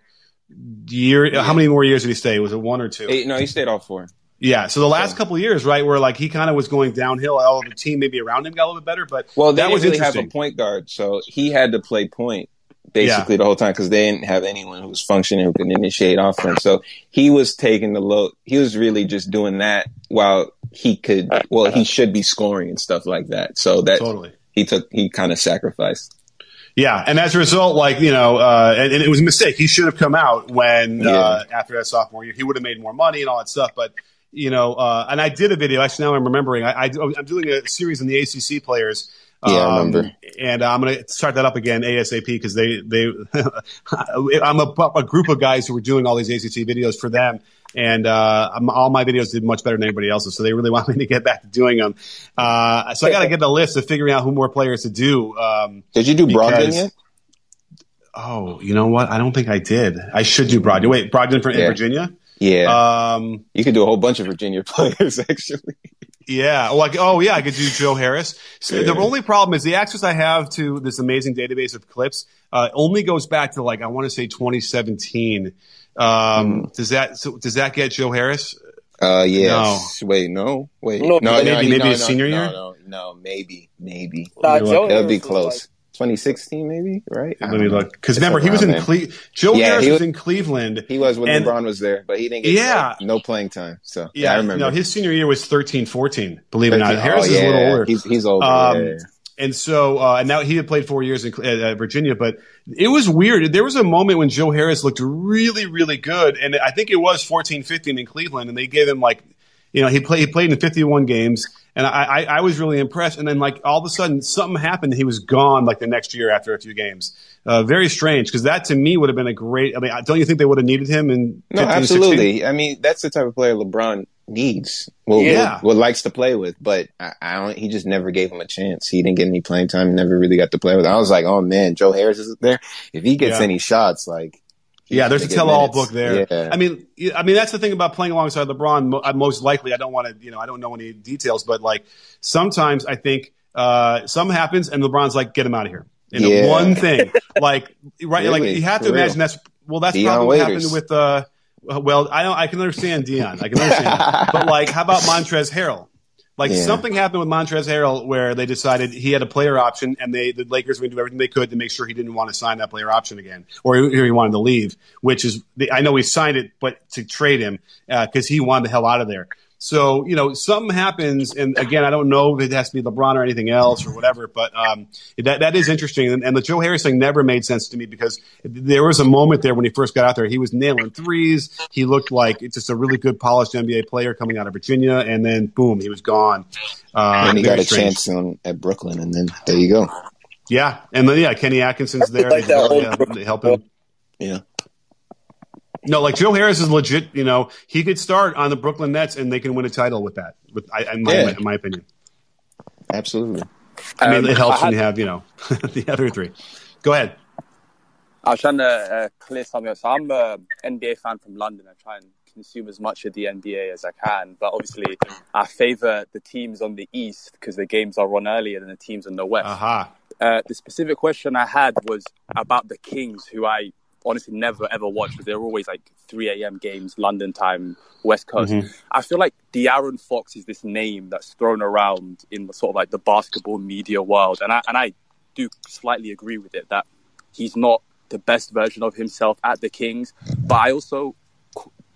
year. How many more years did he stay? Was it one or two? Eight, no, he stayed all four. Yeah. So the last couple of years, right, where like he kind of was going downhill. All of the team maybe around him got a little bit better, but Well, they that was really have a point guard, so he had to play point basically the whole time because they didn't have anyone who was functioning who could initiate offense. So he was taking the load. He was really just doing that while he could. Well, he should be scoring and stuff like that. So that Totally. he took. He kind of sacrificed. Yeah, and as a result, like you know, uh, and, and it was a mistake. He should have come out when uh, after that sophomore year. He would have made more money and all that stuff. But you know, uh, and I did a video. Actually, now I'm remembering. I, I, I'm doing a series on the ACC players. Yeah, I Um, remember. And I'm going to start that up again ASAP because they they [LAUGHS] I'm a, a group of guys who were doing all these ACC videos for them. And uh, all my videos did much better than anybody else's, so they really [LAUGHS] want me to get back to doing them. Uh, so I got to get the list of figuring out who more players to do. Um, Did you do Brogdon yet? Oh, you know what? I don't think I did. I should do Brogdon. Wait, Brogdon for in Virginia? Yeah, Um, you could do a whole bunch of Virginia [LAUGHS] players actually. Yeah. Like, oh yeah, I could do Joe Harris. So Yeah. The only problem is the access I have to this amazing database of clips uh, only goes back to like I want to say 2017. Um, Does that so does that get Joe Harris? Uh, yes. Wait, no. Wait. No, no, maybe- no, maybe no, his senior no, year? No, no, maybe, maybe. Nah, Let me Joe look. That'd be close. Like- 2016, maybe, right? Let me look because remember he was in there. Cle- Joe Yeah, Harris was was- in Cleveland. He was when And- LeBron was there, but he didn't get Yeah. no playing time. So yeah, Yeah, I remember. no, his senior year was 13, 14. Believe it or not, Oh, Harris is a little older. He's, he's older. Um, yeah, yeah. And so, uh, and now he had played four years in at Virginia, but it was weird. There was a moment when Joe Harris looked really, really good. And I think it was 14, 15 in Cleveland and they gave him like, you know, he played, he played in 51 games and I, I, I was really impressed. And then like all of a sudden something happened. He was gone like the next year after a few games. Uh, very strange because that to me would have been a great, I mean, don't you think they would have needed him in No, 15, 16? absolutely. I mean, that's the type of player LeBron needs. Well, Yeah. what likes to play with, but I, I don't. He just never gave him a chance. He didn't get any playing time. Never really got to play with. I was like, oh man, Joe Harris is there. If he gets Yeah. any shots, like Yeah, there's a tell-all minutes. book there. Yeah. I mean, I mean that's the thing about playing alongside LeBron. Most likely, I don't want to, you know, I don't know any details, but like sometimes I think uh, something happens and LeBron's like, get him out of here. You know, Yeah. one thing, [LAUGHS] like right, like you have to For real? imagine that's well, that's Dion probably what Waiters. happened with. Uh, well, I don't, I can understand Dion, I can understand, [LAUGHS] but like, how about Montrez Harrell? Like Yeah. something happened with Montrez Harrell where they decided he had a player option and they the Lakers were going to do everything they could to make sure he didn't want to sign that player option again or he, or he wanted to leave. Which is the, I know he signed it, but to trade him uh, because he wanted the hell out of there. So you know something happens, and again I don't know if it has to be LeBron or anything else or whatever, but um, that that is interesting. And, and the Joe Harris thing never made sense to me because there was a moment there when he first got out there, he was nailing threes. He looked like just a really good polished NBA player coming out of Virginia, and then boom, he was gone. Uh, and he got a strange. chance on at Brooklyn, and then there you go. Yeah, and then yeah, Kenny Atkinson's there. Like they, yeah, they help him. Yeah. No, like Joe Harris is legit. You know, he could start on the Brooklyn Nets, and they can win a title with that. With I, in, my, Yeah. in my opinion, Absolutely. I mean, Um, it helps I when you have you know [LAUGHS] the other three. Go ahead. I was trying to uh, clear something up. So I'm a NBA fan from London. I try and consume as much of the NBA as I can. But obviously, I favour the teams on the East because the games are on earlier than the teams on the West. Aha. Uh, the specific question I had was about the Kings, who I honestly never ever watched because they're always like 3 a.m. games, London time, West Coast. I feel like De'Aaron Fox is this name that's thrown around in the sort of like the basketball media world, and I and I do slightly agree with it that he's not the best version of himself at the Kings, but I also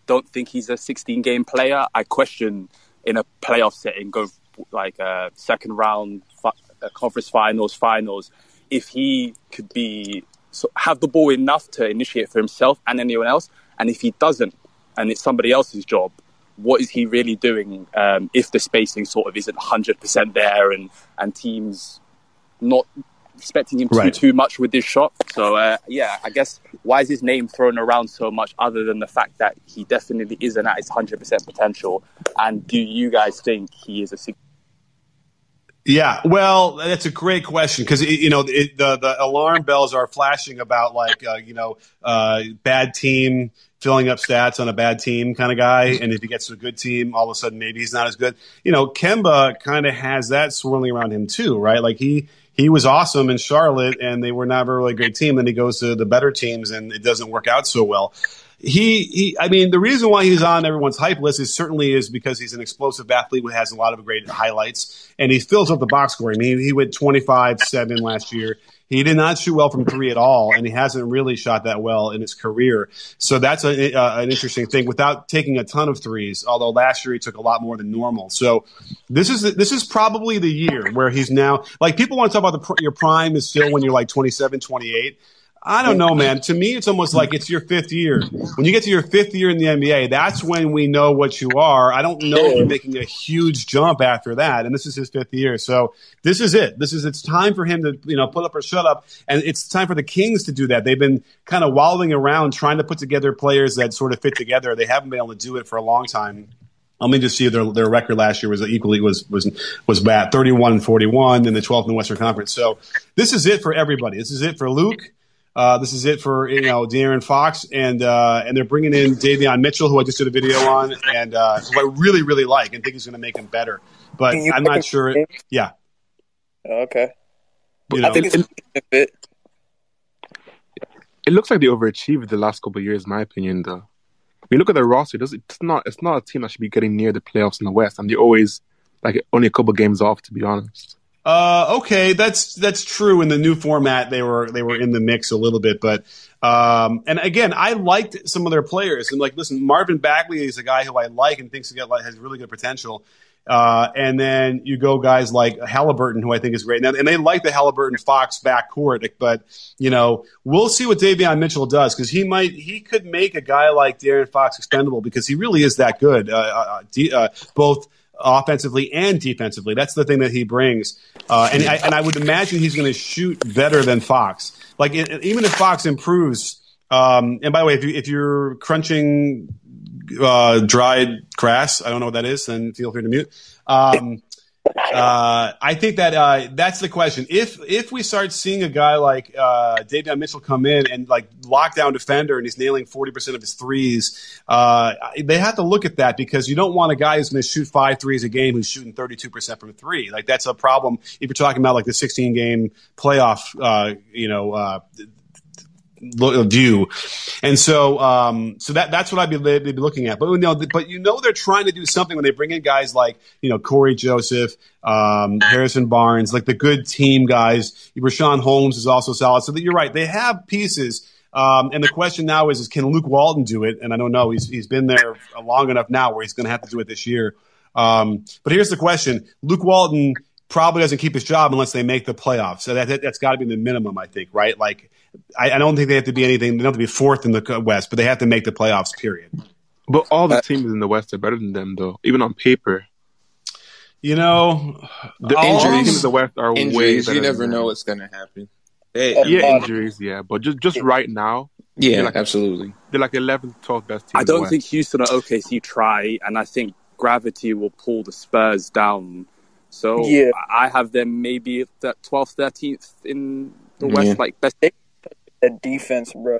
don't think he's a 16 game player. I question in a playoff setting, go like a second round, fi- uh, conference finals, finals, if he could be have the ball enough to initiate for himself and anyone else, and if he doesn't, and it's somebody else's job. What is he really doing um, if the spacing sort of isn't 100% there and, and teams not expecting him to Right. do too much with this shot. So uh, yeah, I guess why is his name thrown around so much, other than the fact that he definitely isn't at his hundred percent potential? And do you guys think he is a? Yeah, well, that's a great question because you know it, the the alarm bells are flashing about like uh, you know uh, bad team filling up stats on a bad team kind of guy, and if he gets to a good team, all of a sudden maybe he's not as good. You know, Kemba kind of has that swirling around him too, right? Like he he was awesome in Charlotte, and they were never a really great team. Then he goes to the better teams, and it doesn't work out so well he, he, I mean, the reason why he's on everyone's hype list is certainly is because he's an explosive athlete who has a lot of great highlights, and he fills up the box score. I mean, he went 25 7 last year. He did not shoot well from three at all, and he hasn't really shot that well in his career. So that's a, an interesting thing. Without taking a ton of threes, although last year he took a lot more than normal. So this is this is probably the year where he's now like people want to talk about the your prime is still when you're like 27, 28. I don't know, man. To me, it's almost like it's your fifth year. When you get to your fifth year in the NBA, that's when we know what you are. I don't know if you're making a huge jump after that. And this is his fifth year. So this is it. This is, it's time for him to, you know, pull up or shut up. And it's time for the Kings to do that. They've been kind of wallowing around trying to put together players that sort of fit together. They haven't been able to do it for a long time. Let me just see their their record last year was equally was was was bad, thirty one and forty one in the twelfth in the Western Conference. So this is it for everybody. This is it for Luke. Uh, this is it for you know De'Aaron Fox, and uh, and they're bringing in Davion Mitchell, who I just did a video on, and uh, who I really really like and think is going to make him better. But I'm not sure. Yeah. Okay. You know, I think it's a. It looks like they overachieved the last couple of years, in my opinion. Though, when you look at their roster, it's not it's not a team that should be getting near the playoffs in the West, and they're always like only a couple games off, to be honest. Uh, okay, that's that's true. In the new format, they were they were in the mix a little bit, but um, and again, I liked some of their players. And like, listen, Marvin Bagley is a guy who I like and thinks he has really good potential. Uh, and then you go guys like Halliburton, who I think is great. And, and they like the Halliburton Fox backcourt, but you know, we'll see what Davion Mitchell does because he might, he could make a guy like De'Aaron Fox expendable because he really is that good, uh, uh, uh both offensively and defensively. That's the thing that he brings. Uh, and, I, and I would imagine he's going to shoot better than Fox. Like it, even if Fox improves, um, and by the way, if, you, if you're crunching uh, dried grass, I don't know what that is, then feel free to mute. Um, uh, I think that uh, that's the question. If if we start seeing a guy like uh, Davion Mitchell come in and like lockdown defender and he's nailing forty percent of his threes, uh, they have to look at that because you don't want a guy who's going to shoot five threes a game who's shooting thirty two percent from three. Like that's a problem if you're talking about like the sixteen game playoff, uh, you know, uh, view. And so, um, so that, that's what I'd be, be looking at. But, you know, but you know, they're trying to do something when they bring in guys like, you know, Cory Joseph, um, Harrison Barnes, like the good team guys. Richaun Holmes is also solid. So that you're right. They have pieces. Um, and the question now is, is can Luke Walton do it? And I don't know. He's, he's been there long enough now where he's going to have to do it this year. Um, but here's the question. Luke Walton probably doesn't keep his job unless they make the playoffs. So that, that has got to be the minimum, I think, right? Like, I, I, don't think they have to be anything. They don't have to be fourth in the West, but they have to make the playoffs. Period. But all the uh, teams in the West are better than them, though, even on paper. You know, the injuries in the West are injuries, way You never know what's going to happen. They, yeah, injuries, yeah, but just just right now, yeah, like, absolutely. They're like 11th, 12th best team. I don't think Houston or OKC try, and I think gravity will pull the Spurs down. So yeah. I have them maybe that 12th, 13th in the West, yeah. like best that defense, bro.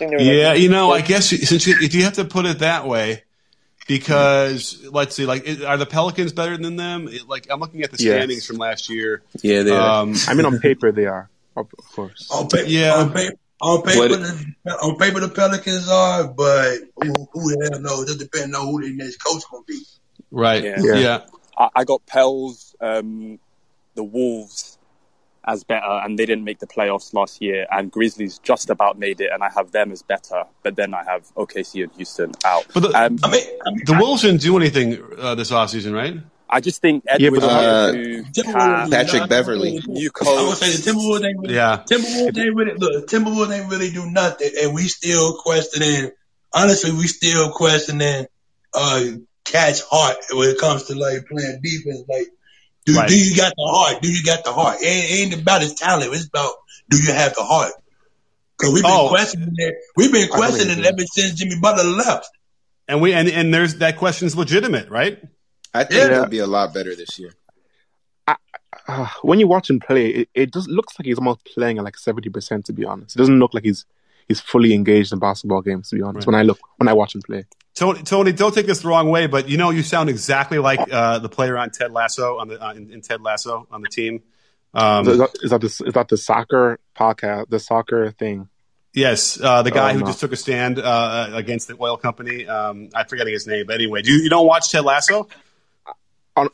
Yeah, like, you know, I guess since you, if you have to put it that way, because let's see, like, are the Pelicans better than them? Like, I'm looking at the standings yes. from last year. Yeah, they are. Um, I mean, on paper, they are, of course. On paper, yeah. On paper, on paper, the, on paper, the Pelicans are, but who, who the hell knows? It depends on who the next coach gonna be. Right. Yeah. yeah. yeah. I, I, got Pels, um, the Wolves, as better, and they didn't make the playoffs last year. And Grizzlies just about made it, and I have them as better. But then I have OKC and Houston out. But the, um, I mean, I mean, the Wolves didn't do anything uh, this offseason, right? I just think Edwards yeah, uh, Patrick Beverley, new coach. I would say the Timberwolves ain't really, yeah. Timberwolves ain't really look. Timberwolves ain't really do nothing, and we still questioning. Honestly, we still questioning uh, KAT's heart when it comes to like playing defense. Like do, right. do you got the heart? Do you got the heart? It ain't, ain't about his talent. It's about do you have the heart? Because we've been oh, questioning it. We've been questioning it ever since Jimmy Butler left. And we and, and there's that question's legitimate, right? I think yeah. it'll be a lot better this year. uh, when you watch him play, it, it just looks like he's almost playing at like seventy percent. To be honest, it doesn't look like he's he's fully engaged in basketball games. To be honest, Right. when I look when I watch him play. Tony, Tony, don't take this the wrong way, but you know you sound exactly like uh, the player on Ted Lasso on the uh, in, in Ted Lasso on the team. Um, is, that, is that the is that the soccer podcast, the soccer thing? yes, uh, the guy Oh, who no. just took a stand uh, against the oil company. Um, I'm forgetting his name, but anyway, do you, you don't watch Ted Lasso?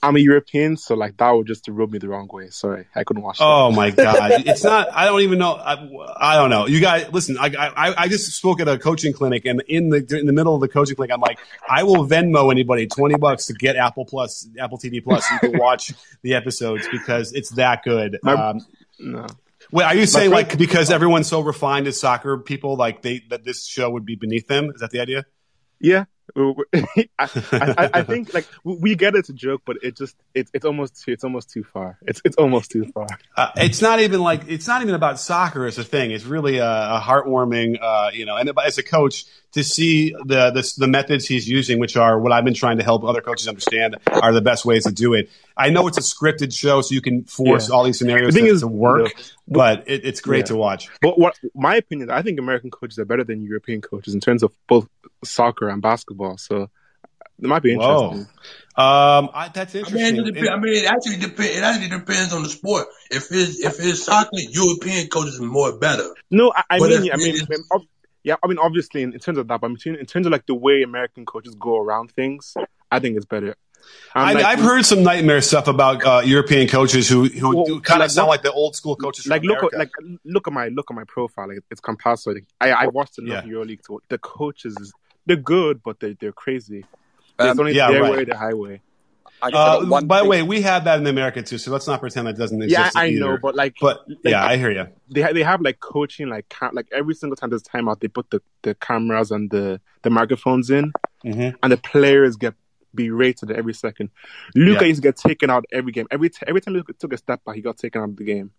I'm- a European, so like that would just rub me the wrong way. Sorry, I couldn't watch. that. Oh my god, [LAUGHS] it's not. I don't even know. I, I don't know. You guys, listen. I, I I just spoke at a coaching clinic, and in the in the middle of the coaching clinic, I'm like, I will Venmo anybody twenty bucks to get Apple Plus, Apple TV Plus. So you can watch the episodes because it's that good. My- Um, no. wait, are you saying friend- like because everyone's so refined as soccer people, like they that this show would be beneath them? Is that the idea? Yeah, I, I, I think like we get it's a joke, but it just it's it's almost too, it's almost too far. It's it's almost too far. Uh, it's not even like it's not even about soccer as a thing. It's really a, a heartwarming, uh, you know. And as a coach, to see the, the the methods he's using, which are what I've been trying to help other coaches understand, are the best ways to do it. I know it's a scripted show, so you can force Yeah. all these scenarios The thing to, is, to work, you know, but it, it's great Yeah. to watch. But what my opinion, I think American coaches are better than European coaches in terms of both soccer and basketball. So it might be interesting. Um, I, that's I mean, interesting. it, dep- I mean, it actually depends. It actually depends on the sport. If it's if it's soccer, European coaches are more better. No, I, I mean, if I mean, it- I mean, ob- yeah, I mean, obviously, in, in terms of that, but in terms, in terms of like the way American coaches go around things, I think it's better. I, like, I've heard some nightmare stuff about uh, European coaches who who Well, do kind of sound like the old school coaches. like look like look at my look at my profile. Like it's compulsory. I I watched enough Yeah. EuroLeague to the coaches. They're good, but they they're crazy. There's Um, only yeah, their right. way, the highway. I guess Uh, one by the way, we have that in America too, so let's not pretend that doesn't exist. Yeah, I either. know, but like, But like, yeah, I hear you. they ha- they have like coaching, like ca- like every single time there's a timeout, they put the, the cameras and the the microphones in, Mm-hmm. and the players get berated every second. Luka Yeah. used to get taken out every game. Every t- every time Luka took a step back, he got taken out of the game.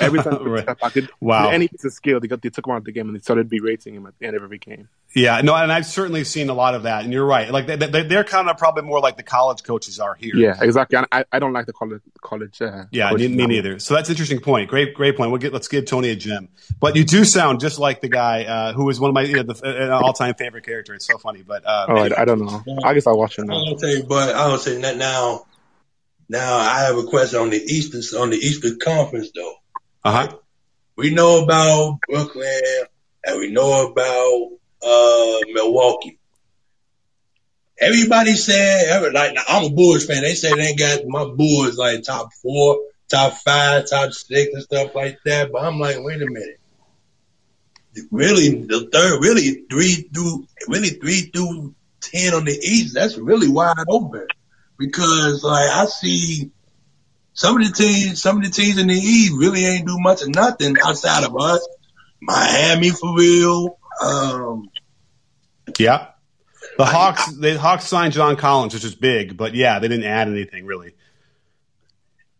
Every [LAUGHS] time he Right. step back, did, Wow. did any piece of skill, they got they took him out of the game and they started berating him at the end of every game. Yeah, no, and I've certainly seen a lot of that, and you're right. Like they, they, they're kind of probably more like the college coaches are here. Yeah, exactly. I, I don't like the college college. Uh, Yeah, coaches me, me now. neither. So that's an interesting point. Great, great point. We'll get let's give Tony a gem. But you do sound just like the guy uh, who was one of my you know, the, an all-time favorite character. It's so funny. But uh, Oh, I, I don't know. I guess I'll watch it I now. don't say, but I don't say that now. Now I have a question on the Eastern on the Eastern Conference though. Uh-huh. We know about Brooklyn and we know about uh Milwaukee. Everybody said, like I'm a Bulls fan. They say they got my Bulls like top four, top five, top six, and stuff like that. But I'm like, wait a minute. Really, the third, really three through, really three through ten on the East. That's really wide open because like I see some of the teams, some of the teams in the East really ain't do much of nothing outside of us. Miami for real. Um, Yeah. The Hawks, the Hawks signed John Collins, which is big, but yeah, they didn't add anything really.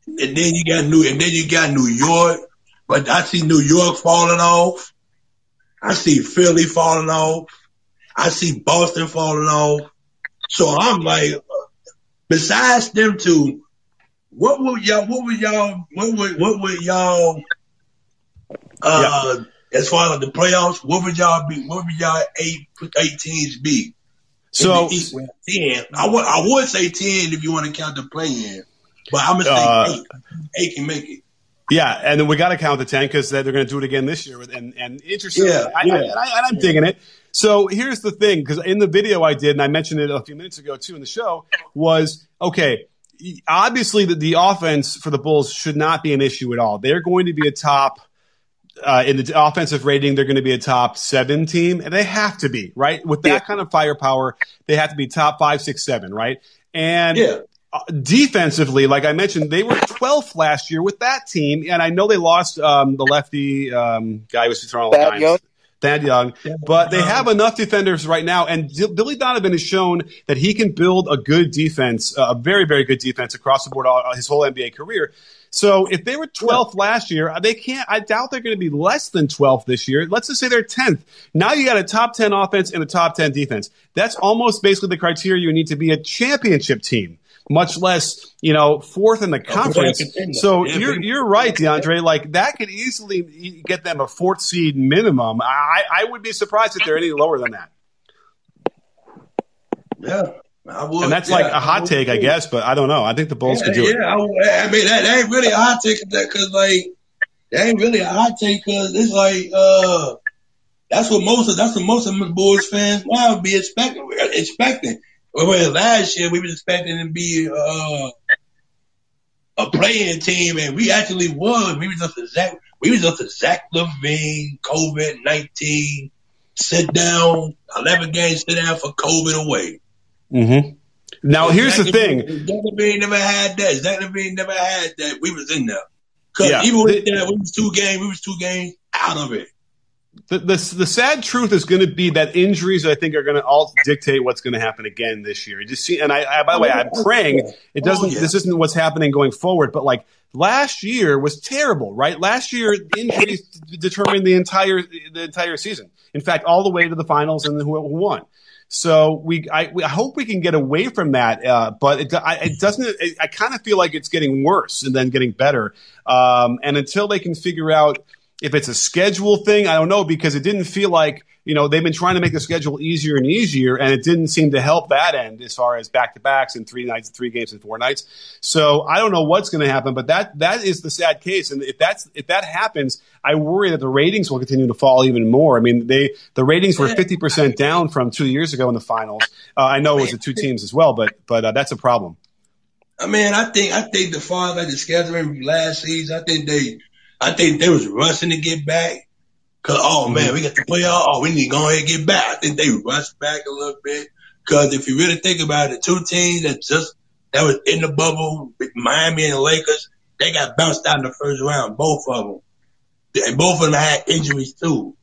and then you got New, and then you got New York. But I see New York falling off. I see Philly falling off. I see Boston falling off. So I'm like, besides them two, what would y'all, what would y'all, what would, what would y'all, uh, as far as the playoffs, what would y'all be, what would y'all eight, eight teams be? So In the East, well, ten. I would, I would say ten if you want to count the play in, but I'm gonna say Uh, eight. Eight can make it. Yeah, and then we got to count the ten because they're going to do it again this year. And and interesting, Yeah, I, yeah. I, and, I, and I'm digging it. So here's the thing, because in the video I did, and I mentioned it a few minutes ago too in the show, was okay. Obviously, the, the offense for the Bulls should not be an issue at all. They're going to be a top uh, in the offensive rating. They're going to be a top seven team, and they have to be right with that Yeah. kind of firepower. They have to be top five, six, seven, right? And Yeah. uh, defensively, like I mentioned, they were 12th last year with that team, and I know they lost um, the lefty um, guy who was throwing all the Thad dimes. Young? But they um, have enough defenders right now, and D- Billy Donovan has shown that he can build a good defense, uh, a very, very good defense across the board all, uh, his whole NBA career. So if they were 12th last year, uh, they can't. I doubt they're going to be less than 12th this year. Let's just say they're 10th. Now you got a top 10 offense and a top 10 defense. That's almost basically the criteria you need to be a championship team. Much less you know fourth in the conference. So Yeah, you're you're right, DeAndre. Like that could easily get them a fourth seed minimum. I I would be surprised if they're any lower than that. Yeah, I would. And that's yeah, like a hot would take, I guess. But I don't know. I think the Bulls Yeah, could do it. yeah, I, I mean that, that ain't really a hot take because like that ain't really a hot take because it's like uh that's what most of that's what most of the Bulls fans now be expecting expecting. Whereas last year we was expecting to be uh a playing team and we actually was. We was just a Zach we was just a Zach LaVine COVID nineteen sit down eleven games sit down for COVID away. Mm-hmm. Now here's the Zach thing. LaVine- Zach LaVine never had that. Zach LaVine never had that. We was in there. Cause Yeah. even with that, we was two games. We was two games out of it. The, the, the sad truth is going to be that injuries, I think, are going to all dictate what's going to happen again this year. Just see, and I, I, by the way, I'm praying it doesn't. Oh, yeah. This isn't what's happening going forward. But like last year was terrible, right? Last year injuries determined the entire the entire season. In fact, all the way to the finals and who, who won. So we, I, we, I hope we can get away from that. Uh, but it, I, it doesn't. It, I kind of feel like it's getting worse and then getting better. Um, and until they can figure out if it's a schedule thing, I don't know because it didn't feel like you know they've been trying to make the schedule easier and easier, and it didn't seem to help that end as far as back to backs and three nights, three games and four nights. So I don't know what's going to happen, but that that is the sad case, and if that's if that happens, I worry that the ratings will continue to fall even more. I mean, they the ratings were fifty percent down from two years ago in the finals. Uh, I know it was the two teams as well, but but uh, that's a problem. I mean, I think I think the far like the scheduling last season, I think they I think they was rushing to get back. Cause oh man, we got the playoff. Oh, we need to go ahead and get back. I think they rushed back a little bit. Cause if you really think about it, two teams that just that was in the bubble, Miami and the Lakers, they got bounced out in the first round, both of them. And both of them had injuries too.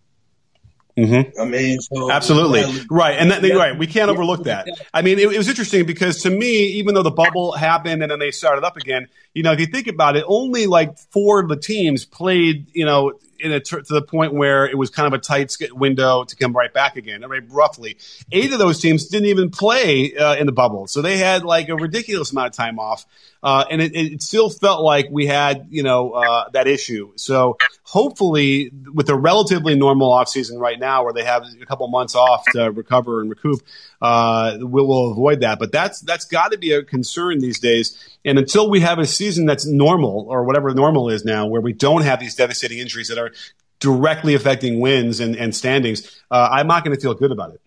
Mm-hmm. I mean, so Absolutely right, and that, yeah. right, we can't overlook that. I mean, it, it was interesting because to me, even though the bubble happened and then they started up again, you know, if you think about it, only like four of the teams played, you know, in a to the point where it was kind of a tight window to come right back again. I mean, roughly eight of those teams didn't even play uh, in the bubble, so they had like a ridiculous amount of time off, uh, and it, it still felt like we had, you know, uh, that issue. So hopefully, with a relatively normal offseason right now, where they have a couple months off to recover and recoup, uh, we'll, we'll avoid that. But that's that's got to be a concern these days. And until we have a season that's normal or whatever normal is now, where we don't have these devastating injuries that are directly affecting wins and, and standings, uh, I'm not going to feel good about it.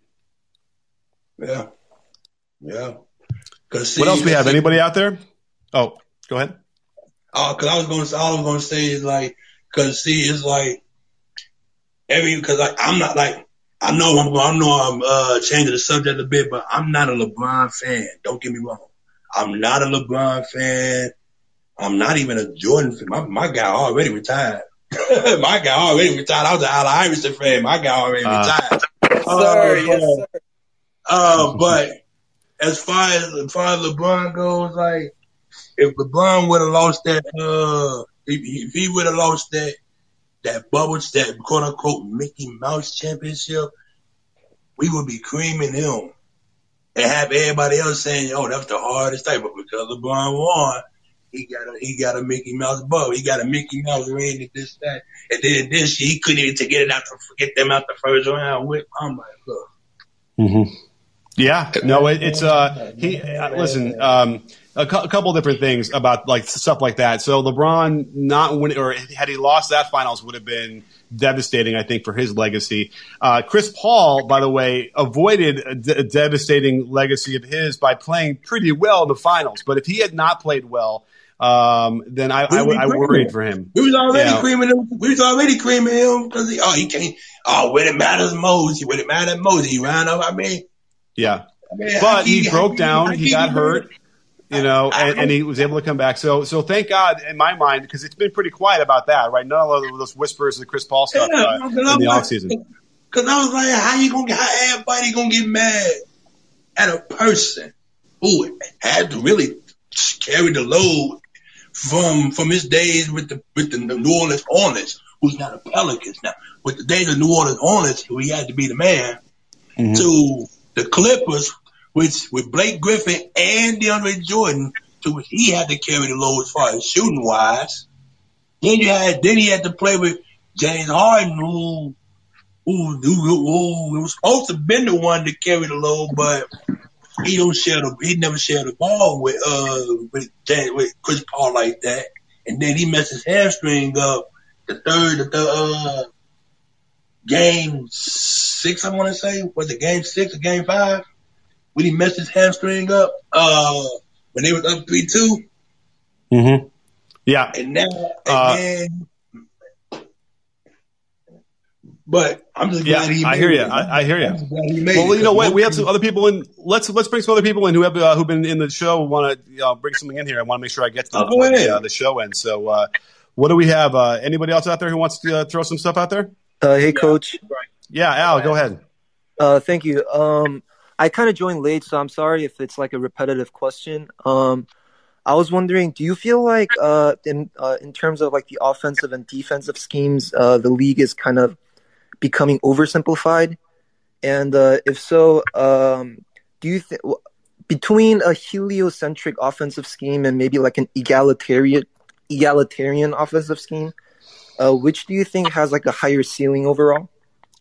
Yeah, yeah. Cause what else we have? see- Anybody out there? Oh, go ahead. Oh, cause I was gonna, all I was gonna say is like, cause see, it's like every, cause like I'm not like, I know I'm, I know I'm uh changing the subject a bit, but I'm not a LeBron fan. Don't get me wrong. I'm not a LeBron fan. I'm not even a Jordan fan. My, my guy already retired. [LAUGHS] my guy already retired. I was an Allen Iverson fan. My guy already Uh, retired. Yes, Uh, sir. Yes, but- sir. uh, but as far as as far as LeBron goes, like if LeBron would have lost that, uh, if, if he would have lost that that bubble, that quote unquote Mickey Mouse championship, we would be creaming him and have everybody else saying, "Oh, that's the hardest type." But because LeBron won, he got a he got a Mickey Mouse bubble. He got a Mickey Mouse ring and this that, and then this year he couldn't even to get it out to get them out the first round. With I'm like, look. Mm-hmm. Yeah, no, it, it's uh, he uh, listen. Um, a, cou- a couple different things about like stuff like that. So LeBron not winning, or had he lost that finals, would have been devastating. I think for his legacy. Uh, Chris Paul, by the way, avoided a, devastating legacy of his by playing pretty well in the finals. But if he had not played well, um, then I, I, I worried for him. We was already Yeah. creaming him. We was already creaming him because he, oh, he can't. Oh, when it matters most, when it matters most, he ran up. I mean, Yeah. I mean, but he keep- broke down. He got hurt, you know, and, and he was able to come back. So, so thank God, in my mind, because it's been pretty quiet about that, right? None of those whispers of the Chris Paul stuff Yeah, uh, because in the like- offseason. Cause I was like, how you gonna how everybody gonna get mad at a person who had to really carry the load from, from his days with the, with the New Orleans Hornets, who's not a Pelicans now, with the days of New Orleans Hornets, who he had to be the man, Mm-hmm. to the Clippers, which with Blake Griffin and DeAndre Jordan, to he had to carry the load as far as shooting wise. Then you had then he had to play with James Harden, who who, who, who, was supposed to been the one to carry the load, but he don't share the he never shared the ball with uh with with Chris Paul like that. And then he messed his hamstring up the third the third uh game six I wanna say. Was it game six or game five? When he messed his hamstring up, uh when they was up three two. Mm-hmm. Yeah. And now and Uh, then but I'm just Yeah, glad he I hear you. it. I, I hear you. I'm just glad he Well, it, you know what? We have some other people in. Let's let's bring some other people in who have uh, who've been in the show. Want to uh, bring something in here? I want to make sure I get to them Oh, the, ahead. uh, the show ends. So, uh, what do we have? Uh, anybody else out there who wants to uh, throw some stuff out there? Uh, hey, coach. Yeah, Al, go ahead. Uh, thank you. Um, I kind of joined late, so I'm sorry if it's like a repetitive question. Um, I was wondering, do you feel like, uh, in uh, in terms of like the offensive and defensive schemes, uh, the league is kind of becoming oversimplified? And uh, if so, um, do you think between a heliocentric offensive scheme and maybe like an egalitarian egalitarian offensive scheme, uh, which do you think has like a higher ceiling overall?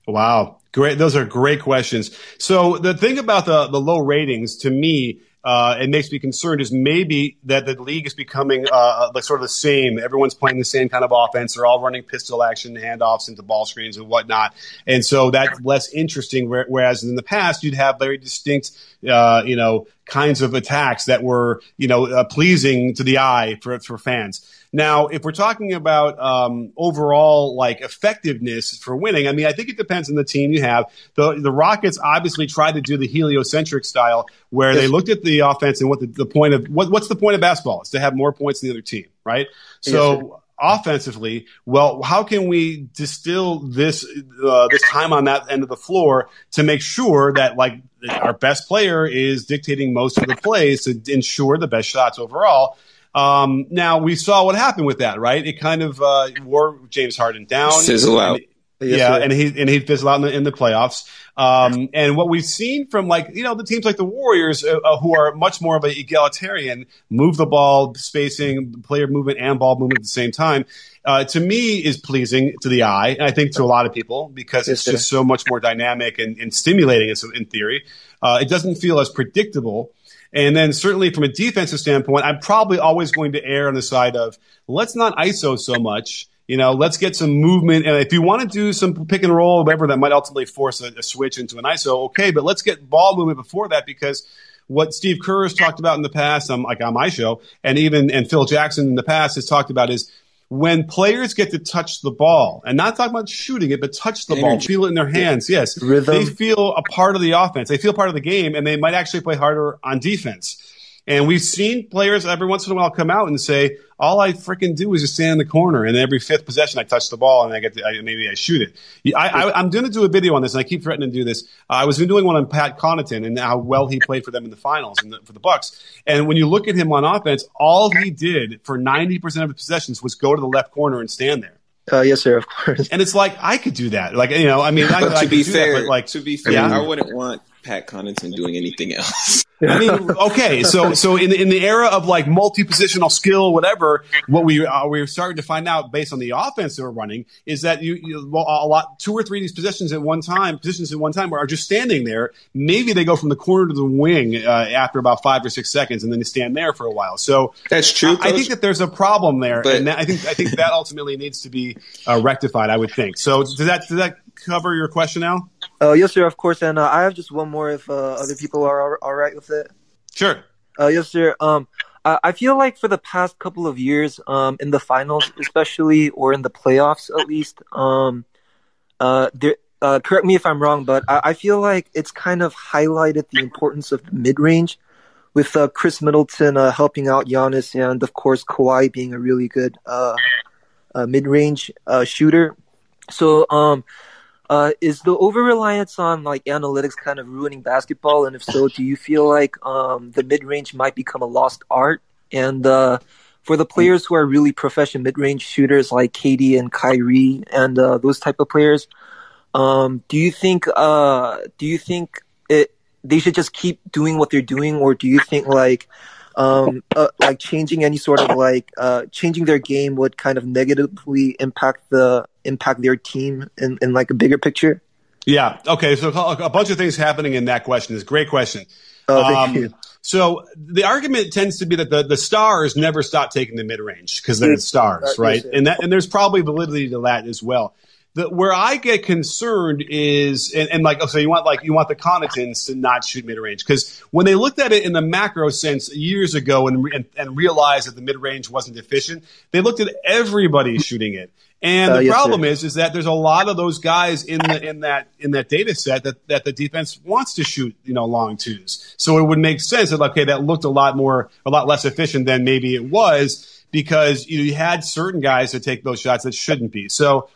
Wow, great! Those are great questions. So the thing about the the low ratings, to me, uh, it makes me concerned is maybe that the league is becoming uh, like sort of the same. Everyone's playing the same kind of offense. They're all running pistol action handoffs into ball screens and whatnot, and so that's less interesting. Whereas in the past, you'd have very distinct, uh, you know, kinds of attacks that were, you know, uh, pleasing to the eye for for fans. Now, if we're talking about um, overall like effectiveness for winning, I mean, I think it depends on the team you have. The the Rockets obviously tried to do the heliocentric style, where they looked at the offense and what the, the point of what, what's the point of basketball is to have more points than the other team, right? So offensively, well, how can we distill this uh, this time on that end of the floor to make sure that like our best player is dictating most of the plays to ensure the best shots overall? Um, now we saw what happened with that, right? It kind of uh, wore James Harden down. Fizzle out. And- Yes, yeah, and he and he'd fizzle out in the, in the playoffs. Um, and what we've seen from like you know the teams like the Warriors, uh, uh, who are much more of a egalitarian, move the ball, spacing, player movement, and ball movement at the same time. Uh, to me, is pleasing to the eye, and I think to a lot of people because it's just so much more dynamic and, and stimulating. In, in theory, uh, it doesn't feel as predictable. And then certainly from a defensive standpoint, I'm probably always going to err on the side of let's not ISO so much. You know, let's get some movement. And if you want to do some pick and roll whatever, that might ultimately force a, a switch into an ISO. Okay, but let's get ball movement before that because what Steve Kerr has talked about in the past, um, like on my show, and even and Phil Jackson in the past has talked about is when players get to touch the ball and not talking about shooting it, but touch the ball, feel it in their hands. Yes, Rhythm. they feel a part of the offense. They feel part of the game, and they might actually play harder on defense. And we've seen players every once in a while come out and say, "All I freaking do is just stand in the corner, and every fifth possession I touch the ball and I get to, I, maybe I shoot it." I, I, I'm going to do a video on this, and I keep threatening to do this. Uh, I was doing one on Pat Connaughton and how well he played for them in the finals and the, for the Bucks. And when you look at him on offense, all he did for 90 percent of his possessions was go to the left corner and stand there. Uh, yes, sir, of course. And it's like I could do that. Like you know, I mean, I, But I could be do fair, that, but like to be fair, Yeah. I wouldn't want Pat Connaughton doing anything else. [LAUGHS] I mean, okay, so so in the, in the era of like multi positional skill, whatever, what we uh, we're starting to find out based on the offense that we're running is that you, you well, a lot two or three of these positions at one time positions at one time are just standing there. Maybe they go from the corner to the wing uh, after about five or six seconds, and then they stand there for a while. So That's true. I, I think that there's a problem there, But- and that, I think I think that ultimately needs to be uh, rectified. I would think. So does that does that cover your question, Al? Uh, yes, sir, of course. And uh, I have just one more if uh, other people are all, all right with it. Sure. Uh, yes, sir. Um, I I feel like for the past couple of years, um, in the finals, especially, or in the playoffs at least, um, uh, there, uh, correct me if I'm wrong, but I, I feel like it's kind of highlighted the importance of the mid range, with uh, Khris Middleton uh, helping out Giannis, and of course Kawhi being a really good uh, uh, mid range uh, shooter. So, um, uh, is the over reliance on like analytics kind of ruining basketball? And if so, do you feel like um, the mid range might become a lost art? And uh, for the players who are really professional mid range shooters like KD and Kyrie and uh, those type of players, um, do you think uh, do you think it they should just keep doing what they're doing, or do you think like um, uh, like changing any sort of like uh, changing their game would kind of negatively impact the impact their team in, in like a bigger picture? Yeah. Okay. So a bunch of things happening in that question is great question. Oh, thank Um, you. So the argument tends to be that the, the stars never stop taking the mid range because they're the stars, right? And that and there's probably validity to that as well. The, where I get concerned is, and, and like, okay, you want like you want the Connaughtons to not shoot mid range because when they looked at it in the macro sense years ago and, and and realized that the mid range wasn't efficient, they looked at everybody [LAUGHS] shooting it. And Uh, the yes, problem sir. is, is that there's a lot of those guys in the in that in that data set that that the defense wants to shoot, you know, long twos. So it would make sense that okay, that looked a lot more, a lot less efficient than maybe it was because you had certain guys that take those shots that shouldn't be. So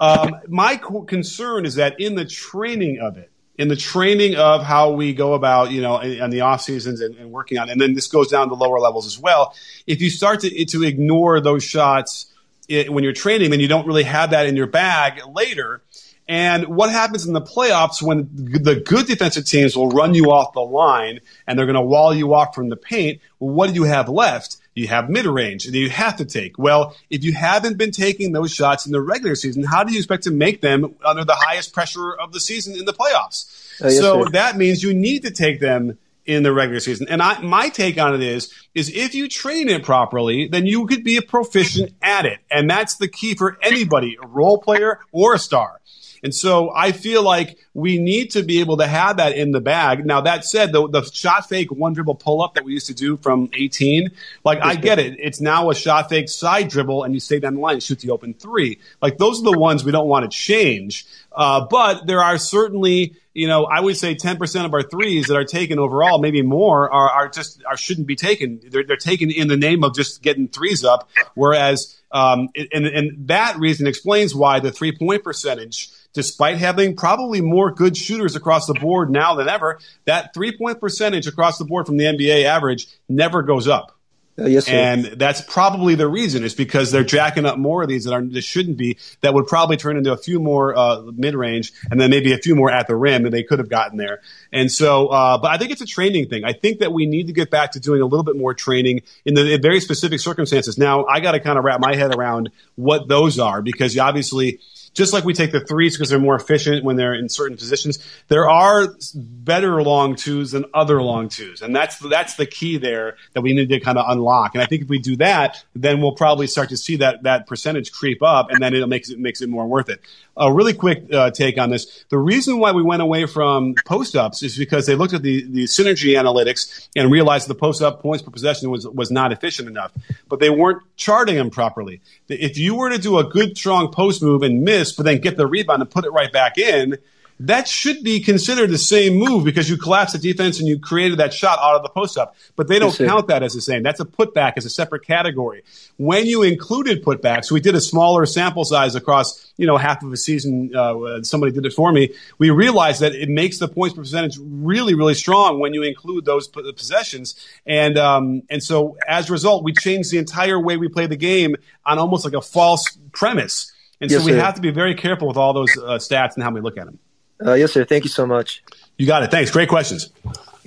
um, my co- concern is that in the training of it, in the training of how we go about, you know, in, in the off seasons and, and working on, and then this goes down to lower levels as well. If you start to to ignore those shots i when you're training, then you don't really have that in your bag later. And what happens in the playoffs when the good defensive teams will run you off the line and they're going to wall you off from the paint? Well, what do you have left? You have mid range that you have to take. Well, if you haven't been taking those shots in the regular season, how do you expect to make them under the highest pressure of the season in the playoffs? Uh, yes, so sir. that means you need to take them in the regular season. And I, my take on it is, is if you train it properly, then you could be a proficient at it. And that's the key for anybody, a role player or a star. And so I feel like we need to be able to have that in the bag. Now that said, the, the shot fake one dribble pull up that we used to do from 18, like I get it. It's now a shot fake side dribble and you stay down the line and shoot the open three. Like those are the ones we don't want to change. Uh, but there are certainly, you know, I would say 10% of our threes that are taken overall, maybe more, are, are just, are shouldn't be taken. They're, they're taken in the name of just getting threes up. Whereas, um, and, and that reason explains why the three point percentage, despite having probably more good shooters across the board now than ever, that three point percentage across the board from the NBA average never goes up. Uh, yes, sir. And that's probably the reason is because they're jacking up more of these that are that shouldn't be. That would probably turn into a few more uh, mid range, and then maybe a few more at the rim that they could have gotten there. And so, uh, but I think it's a training thing. I think that we need to get back to doing a little bit more training in the in very specific circumstances. Now, I got to kind of wrap my head around what those are because you obviously just like we take the threes because they're more efficient when they're in certain positions, there are better long twos than other long twos, and that's that's the key there that we need to kind of unlock. And I think if we do that, then we'll probably start to see that that percentage creep up, and then it makes it makes it more worth it. A really quick uh, take on this: the reason why we went away from post ups is because they looked at the the synergy analytics and realized the post up points per possession was was not efficient enough, but they weren't charting them properly. If you were to do a good strong post move and miss, but then get the rebound and put it right back in, that should be considered the same move because you collapsed the defense and you created that shot out of the post up. But they don't count that as the same. That's a putback as a separate category. When you included putbacks, we did a smaller sample size across you know half of a season. Uh, somebody did it for me. We realized that it makes the points percentage really really strong when you include those p- possessions. And um, and so as a result, we changed the entire way we play the game on almost like a false premise. And Yes, so we sir. have to be very careful with all those uh, stats and how we look at them. Uh, yes, sir. Thank you so much. You got it. Thanks. Great questions.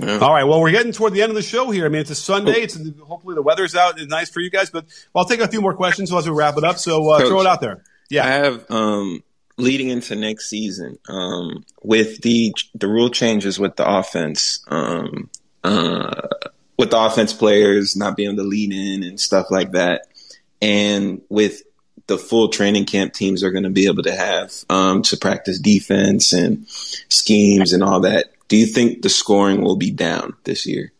All right. Well, we're getting toward the end of the show here. I mean, it's a Sunday. It's hopefully the weather's out. It's nice for you guys, but I'll take a few more questions as we wrap it up. So uh, Coach. throw it out there. Yeah. I have um, leading into next season um, with the the rule changes with the offense, um, uh, with the offense players not being able to lead in and stuff like that, and with the full training camp teams are going to be able to have um, to practice defense and schemes and all that. Do you think the scoring will be down this year?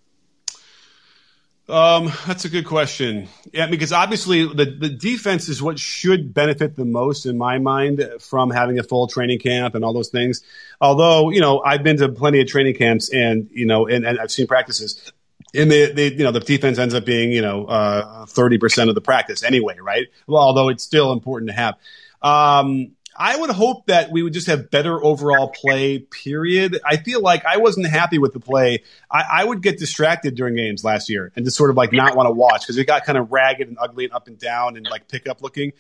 Um, that's a good question. Yeah, because obviously the, the defense is what should benefit the most in my mind from having a full training camp and all those things. Although, you know, I've been to plenty of training camps and, you know, and, and I've seen practices and they, they, you know, the defense ends up being, you know, uh, 30% of the practice anyway, right? Well, although it's still important to have. Um, I would hope that we would just have better overall play, period. I feel like I wasn't happy with the play. I, I would get distracted during games last year and just sort of like not want to watch because it got kind of ragged and ugly and up and down and like pickup looking.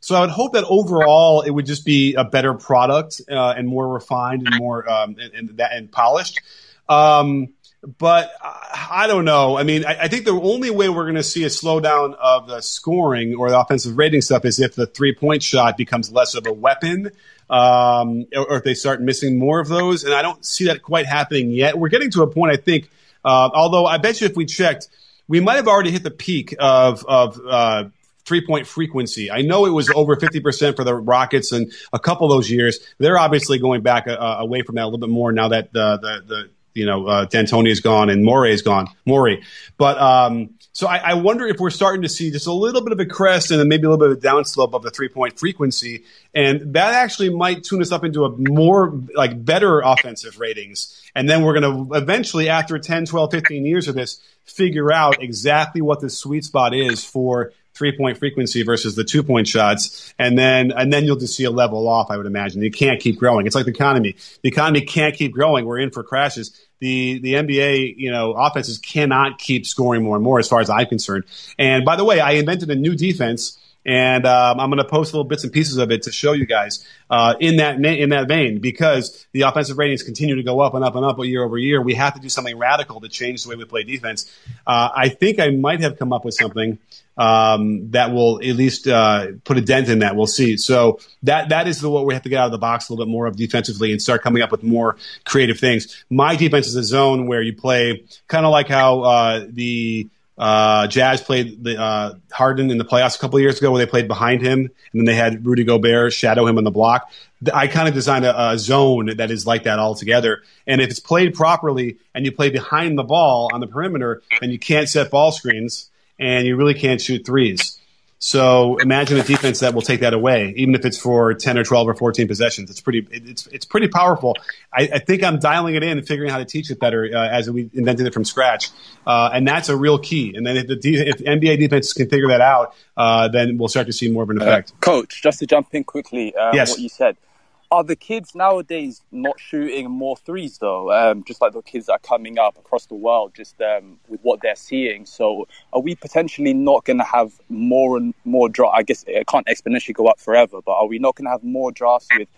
So I would hope that overall it would just be a better product uh, and more refined and more um, and, and, that, and polished. Um, but I don't know. I mean, I, I think the only way we're going to see a slowdown of the scoring or the offensive rating stuff is if the three point shot becomes less of a weapon, um, or, or, if they start missing more of those. And I don't see that quite happening yet. We're getting to a point, I think, uh, although I bet you if we checked, we might have already hit the peak of, of, uh, three point frequency. I know it was over 50% for the Rockets and a couple of those years. They're obviously going back uh, away from that a little bit more now that the, the, the you know, uh, D'Antoni is gone and Morey is gone, Morey. But um, so I, I, wonder if we're starting to see just a little bit of a crest and then maybe a little bit of a downslope of the three point frequency, and that actually might tune us up into a more like better offensive ratings. And then we're going to eventually, after 10, 12, 15 years of this, figure out exactly what the sweet spot is for three point frequency versus the two point shots, and then and then you'll just see a level off. I would imagine you can't keep growing. It's like the economy. The economy can't keep growing. We're in for crashes. The the NBA, you know, offenses cannot keep scoring more and more, as far as I'm concerned. And by the way, I invented a new defense and um, I'm going to post little bits and pieces of it to show you guys uh, in that in that vein because the offensive ratings continue to go up and up and up year over year. We have to do something radical to change the way we play defense. Uh, I think I might have come up with something um, that will at least uh, put a dent in that. We'll see. So that that is the what we have to get out of the box a little bit more of defensively and start coming up with more creative things. My defense is a zone where you play kind of like how uh, the uh, Jazz played the uh, Harden in the playoffs a couple years ago, where they played behind him, and then they had Rudy Gobert shadow him on the block. I kind of designed a, a, zone that is like that altogether. And if it's played properly, and you play behind the ball on the perimeter, and you can't set ball screens, and you really can't shoot threes. So imagine a defense that will take that away, even if it's for 10 or 12 or 14 possessions. It's pretty, it's, it's pretty powerful. I, I think I'm dialing it in and figuring out how to teach it better uh, as we invented it from scratch. Uh, and that's a real key. And then if the de- if NBA defenses can figure that out, uh, then we'll start to see more of an uh, effect. Coach, just to jump in quickly, um, yes. what you said are the kids nowadays not shooting more threes though? Um, just like the kids that are coming up across the world, just um, with what they're seeing. So, are we potentially not going to have more and more draft? I guess it can't exponentially go up forever, but are we not going to have more drafts with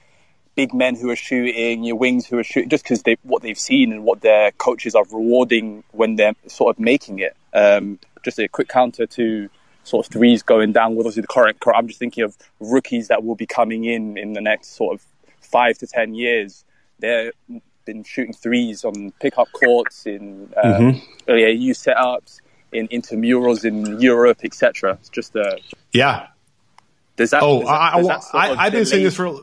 big men who are shooting, your wings who are shooting, just because they what they've seen and what their coaches are rewarding when they're sort of making it? Um, just a quick counter to sort of threes going down with obviously the current. I'm just thinking of rookies that will be coming in in the next sort of five to ten years, they've been shooting threes on pickup courts in uh, mm-hmm. AAU setups, in intramurals in Europe, etc. It's just a uh, yeah. Does that? Oh, does that, I, does I, I've been saying this for.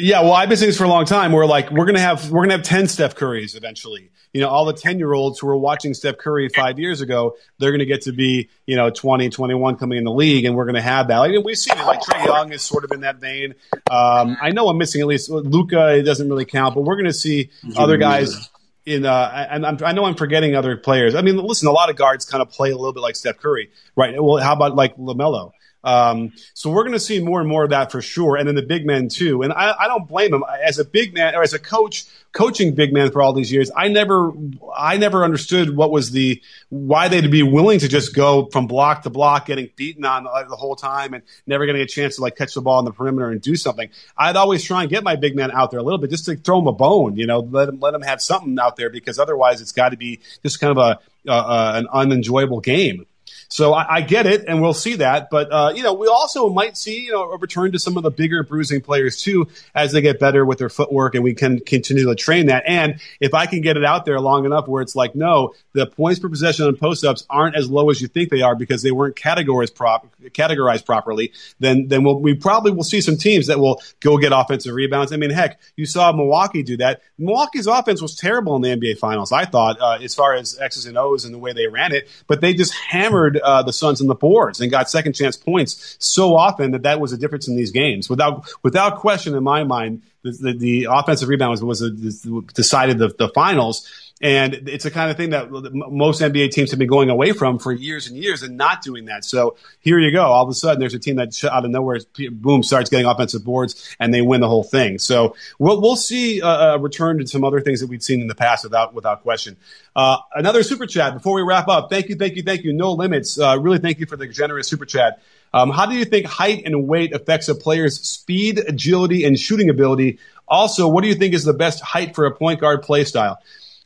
Yeah, well, I've been saying this for a long time. We're like, we're gonna have we're gonna have ten Steph Currys eventually you know, all the 10 year olds who were watching Steph Curry five years ago, they're going to get to be, you know, 20, 21 coming in the league, and we're going to have that. Like, we've seen it. Like Trae Young is sort of in that vein. Um, I know I'm missing at least Luka. It doesn't really count, but we're going to see other guys in uh, and I'm, i know I'm forgetting other players. I mean, listen, a lot of guards kind of play a little bit like Steph Curry, right? Well, how about like LaMelo? Um, so we're going to see more and more of that for sure, and then the big men too. And I, I don't blame him as a big man or as a coach coaching big men for all these years. I never, I never understood what was the why they'd be willing to just go from block to block, getting beaten on the, the whole time, and never getting a chance to like catch the ball in the perimeter and do something. I'd always try and get my big man out there a little bit just to throw him a bone, you know, let him let him have something out there because otherwise it's got to be just kind of a uh, an unenjoyable game. So I, I, get it, and we'll see that. But uh, you know, we also might see you know a return to some of the bigger bruising players too as they get better with their footwork, and we can continue to train that. And if I can get it out there long enough where it's like, no, the points per possession on post ups aren't as low as you think they are because they weren't categorized prop categorized properly, then then we'll, we probably will see some teams that will go get offensive rebounds. I mean, heck, you saw Milwaukee do that. Milwaukee's offense was terrible in the NBA Finals, I thought, uh, as far as X's and O's and the way they ran it, but they just hammered uh, the Suns on the boards and got second chance points so often that that was a difference in these games. Without without question, in my mind, the, the, the offensive rebound was, was a, decided the, the finals. And it's the kind of thing that most NBA teams have been going away from for years and years and not doing that. So here you go. All of a sudden, there's a team that out of nowhere, boom, starts getting offensive boards and they win the whole thing. So we'll, we'll see a, return to some other things that we've seen in the past without, without question. Uh, another super chat before we wrap up. Thank you, thank you, thank you. No limits. Uh, really thank you for the generous super chat. Um, how do you think height and weight affects a player's speed, agility, and shooting ability? Also, what do you think is the best height for a point guard play style?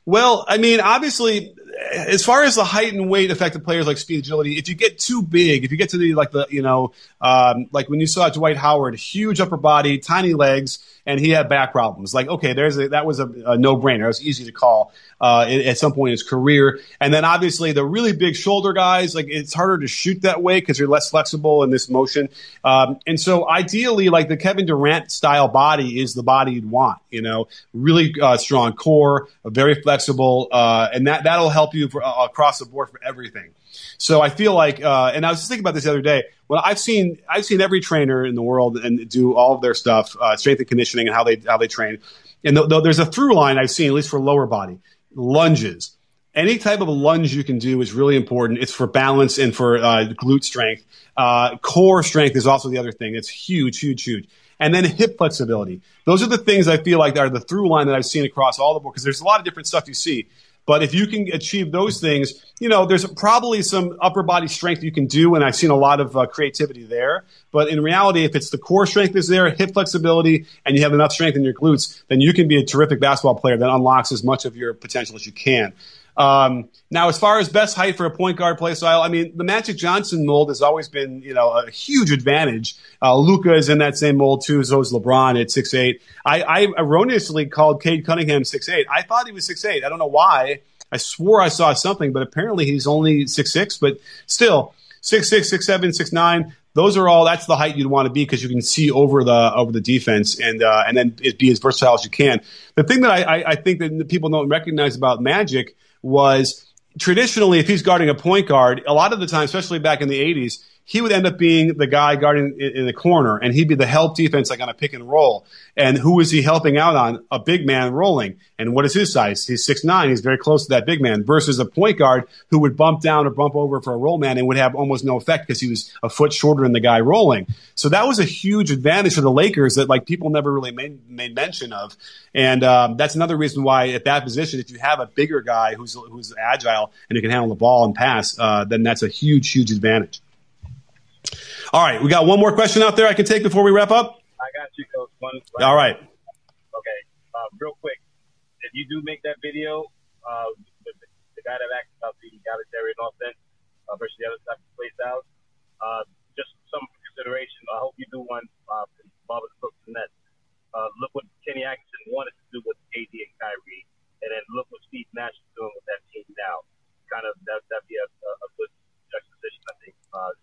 Well, I mean, obviously, as far as the height and weight affected players like speed agility, if you get too big, if you get to the like the you know um, like when you saw Dwight Howard, huge upper body, tiny legs, and he had back problems. Like okay, there's a, that was a, a no brainer. It was easy to call uh, at some point in his career. And then obviously the really big shoulder guys, like it's harder to shoot that way because you're less flexible in this motion. Um, and so ideally, like the Kevin Durant style body is the body you'd want. You know, really uh, strong core, very flexible, uh, and that that'll help you for, uh, across the board for everything. So I feel like, uh, and I was just thinking about this the other day. Well, I've seen I've seen every trainer in the world and do all of their stuff, uh, strength and conditioning, and how they how they train. And th- th- there's a through line I've seen, at least for lower body, lunges. Any type of lunge you can do is really important. It's for balance and for uh, glute strength. Uh, core strength is also the other thing. It's huge, huge, huge. And then hip flexibility. Those are the things I feel like are the through line that I've seen across all the board because there's a lot of different stuff you see. But if you can achieve those things, you know, there's probably some upper body strength you can do, and I've seen a lot of uh, creativity there. But in reality, if it's the core strength is there, hip flexibility, and you have enough strength in your glutes, then you can be a terrific basketball player that unlocks as much of your potential as you can. Um, now, as far as best height for a point guard play style, I mean, the Magic Johnson mold has always been, you know, a huge advantage. Uh, Luka is in that same mold too. So is LeBron at six eight. I, I erroneously called Cade Cunningham six eight. I thought he was six eight. I don't know why. I swore I saw something, but apparently he's only six six. But still, six six, six seven, six nine. Those are all. That's the height you'd want to be because you can see over the over the defense and uh, and then be as versatile as you can. The thing that I, I think that people don't recognize about Magic was traditionally, if he's guarding a point guard, a lot of the time, especially back in the 80s, he would end up being the guy guarding in, the corner and he'd be the help defense like on a pick and roll. And who is he helping out on? A big man rolling. And what is his size? He's six nine. He's very close to that big man versus a point guard who would bump down or bump over for a roll man and would have almost no effect because he was a foot shorter than the guy rolling. So that was a huge advantage for the Lakers that like people never really made, made mention of. And um, that's another reason why at that position, if you have a bigger guy who's who's agile and who can handle the ball and pass, uh, then that's a huge, huge advantage. All right, we got one more question out there I can take before we wrap up. I got you, Coach. One. All right. Okay. Uh, real quick, if you do make that video, uh, the, the guy that asked about the egalitarian offense uh, versus the other type of play styles, uh, just some consideration. I hope you do one uh, Bob Brooks and Nets. Uh, look what Kenny Atkinson wanted to do with KD and Kyrie, and then look what Steve Nash is doing with that team now. Kind of that that'd be a, a, a good juxtaposition, I think. Uh,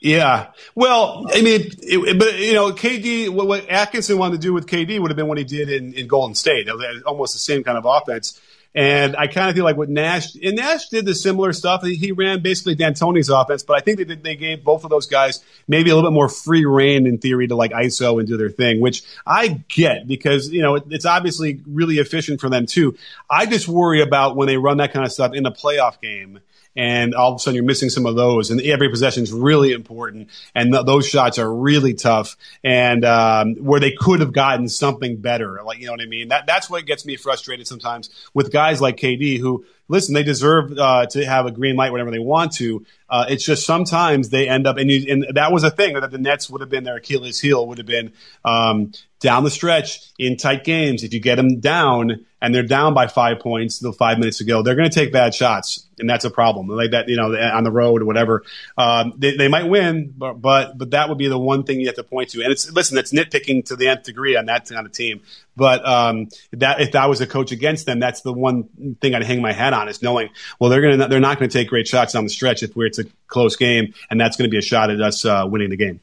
yeah. Well, I mean, it, but you know, KD, what, what, Atkinson wanted to do with KD would have been what he did in, in Golden State. That was almost the same kind of offense. And I kind of feel like what Nash and Nash did the similar stuff. He, he ran basically D'Antoni's offense, but I think they did, they gave both of those guys maybe a little bit more free reign in theory to like ISO and do their thing, which I get because you know it, it's obviously really efficient for them too. I just worry about when they run that kind of stuff in a playoff game and all of a sudden you're missing some of those. And every possession is really important, and th- those shots are really tough. And um, where they could have gotten something better, like you know what I mean. That that's what gets me frustrated sometimes with guys like KD who listen, they deserve uh, to have a green light whenever they want to. Uh, it's just sometimes they end up, and, you, and that was a thing that the Nets would have been their Achilles heel would have been um, down the stretch in tight games. If you get them down and they're down by five points, the five minutes to go, they're going to take bad shots, and that's a problem. Like that, you know, on the road or whatever, um, they, they might win, but, but but that would be the one thing you have to point to. And it's listen, it's nitpicking to the nth degree on that kind of team. But um, that if I was a coach against them, that's the one thing I'd hang my hat on is knowing well they're gonna they're not going to take great shots on the stretch if we're it's a close game, and that's going to be a shot at us uh, winning the game.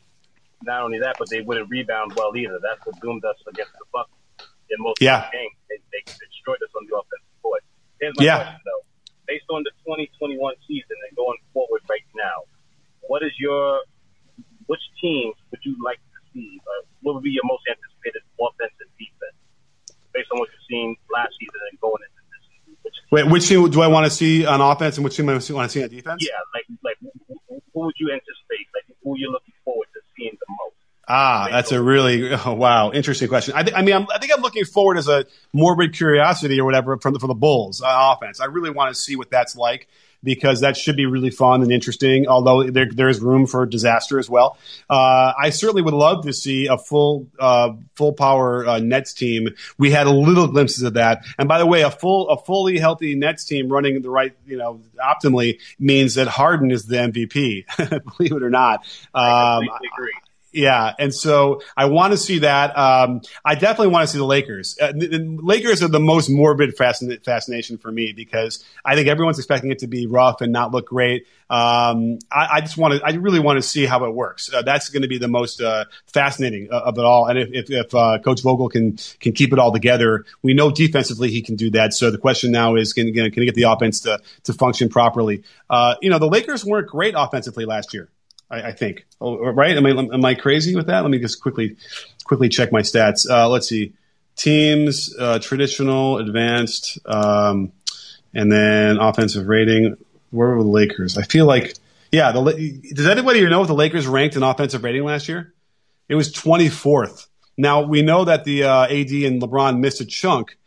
Not only that, but they wouldn't rebound well either. That's what doomed us against the Bucks in most yeah. of the games. They, they destroyed us on the offensive court. Here's my yeah. question though: based on the 2021 season and going forward right now, what is your which teams would you like to see? Uh, what would be your most anticipated offense and defense? Based on what you've seen last season and going into this season. Which Wait, which team do I want to see on offense and which team do I want to see on defense? Yeah, like like who would you anticipate? Like who are you looking forward to seeing the most? Ah, that's a really oh, wow, interesting question. I, th- I mean, I'm, i think I'm looking forward as a morbid curiosity or whatever from the, for the Bulls uh, offense. I really want to see what that's like because that should be really fun and interesting. Although there there is room for disaster as well. Uh, I certainly would love to see a full uh, full power uh, Nets team. We had a little glimpses of that. And by the way, a full a fully healthy Nets team running the right you know optimally means that Harden is the MVP. [LAUGHS] Believe it or not. Um, I agree. Yeah, and so I want to see that. Um, I definitely want to see the Lakers. Uh, the, the Lakers are the most morbid fascin- fascination for me because I think everyone's expecting it to be rough and not look great. Um, I, I, just want to, I really want to see how it works. Uh, that's going to be the most uh, fascinating uh, of it all. And if, if, if uh, Coach Vogel can can keep it all together, we know defensively he can do that. So the question now is, can, can he get the offense to to function properly? Uh, you know, the Lakers weren't great offensively last year. I, I think. Oh, right? Am I am I crazy with that? Let me just quickly quickly check my stats. Uh, let's see. Teams, uh, traditional, advanced, um, and then offensive rating. Where were the Lakers? I feel like, yeah. The, does anybody know if the Lakers ranked in offensive rating last year? It was 24th. Now we know that the uh, AD and LeBron missed a chunk,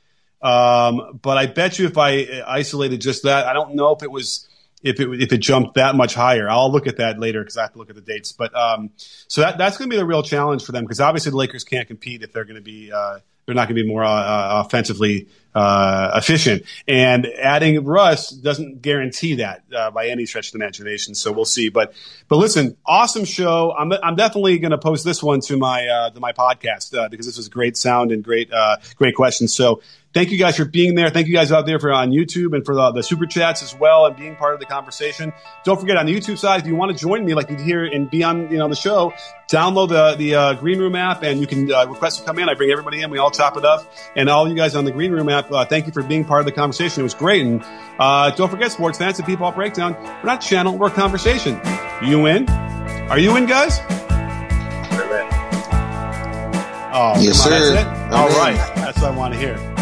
um, but I bet you if I isolated just that, I don't know if it was if it if it jumped that much higher. I'll look at that later because I have to look at the dates. But um, so that that's going to be the real challenge for them because obviously the Lakers can't compete if they're going to be uh, they're not going to be more uh, uh, offensively uh, efficient. And adding Russ doesn't guarantee that uh, by any stretch of the imagination. So we'll see. But but listen, awesome show. I'm I'm definitely going to post this one to my uh, to my podcast because this was great sound and great great questions. So Thank you guys for being there. Thank you guys out there for on YouTube and for the, the, super chats as well and being part of the conversation. Don't forget on the YouTube side, if you want to join me like you hear and be on you know the show, download the the uh, Green Room app and you can uh, request to come in. I bring everybody in. We all chop it up. And all you guys on the Green Room app, uh, thank you for being part of the conversation. It was great. And uh, don't forget, sports fans, the BBall Breakdown. We're not channel, we're conversation. You in? Are you in, guys? Oh, come yes, on, sir. That's it? All right. That's what I want to hear.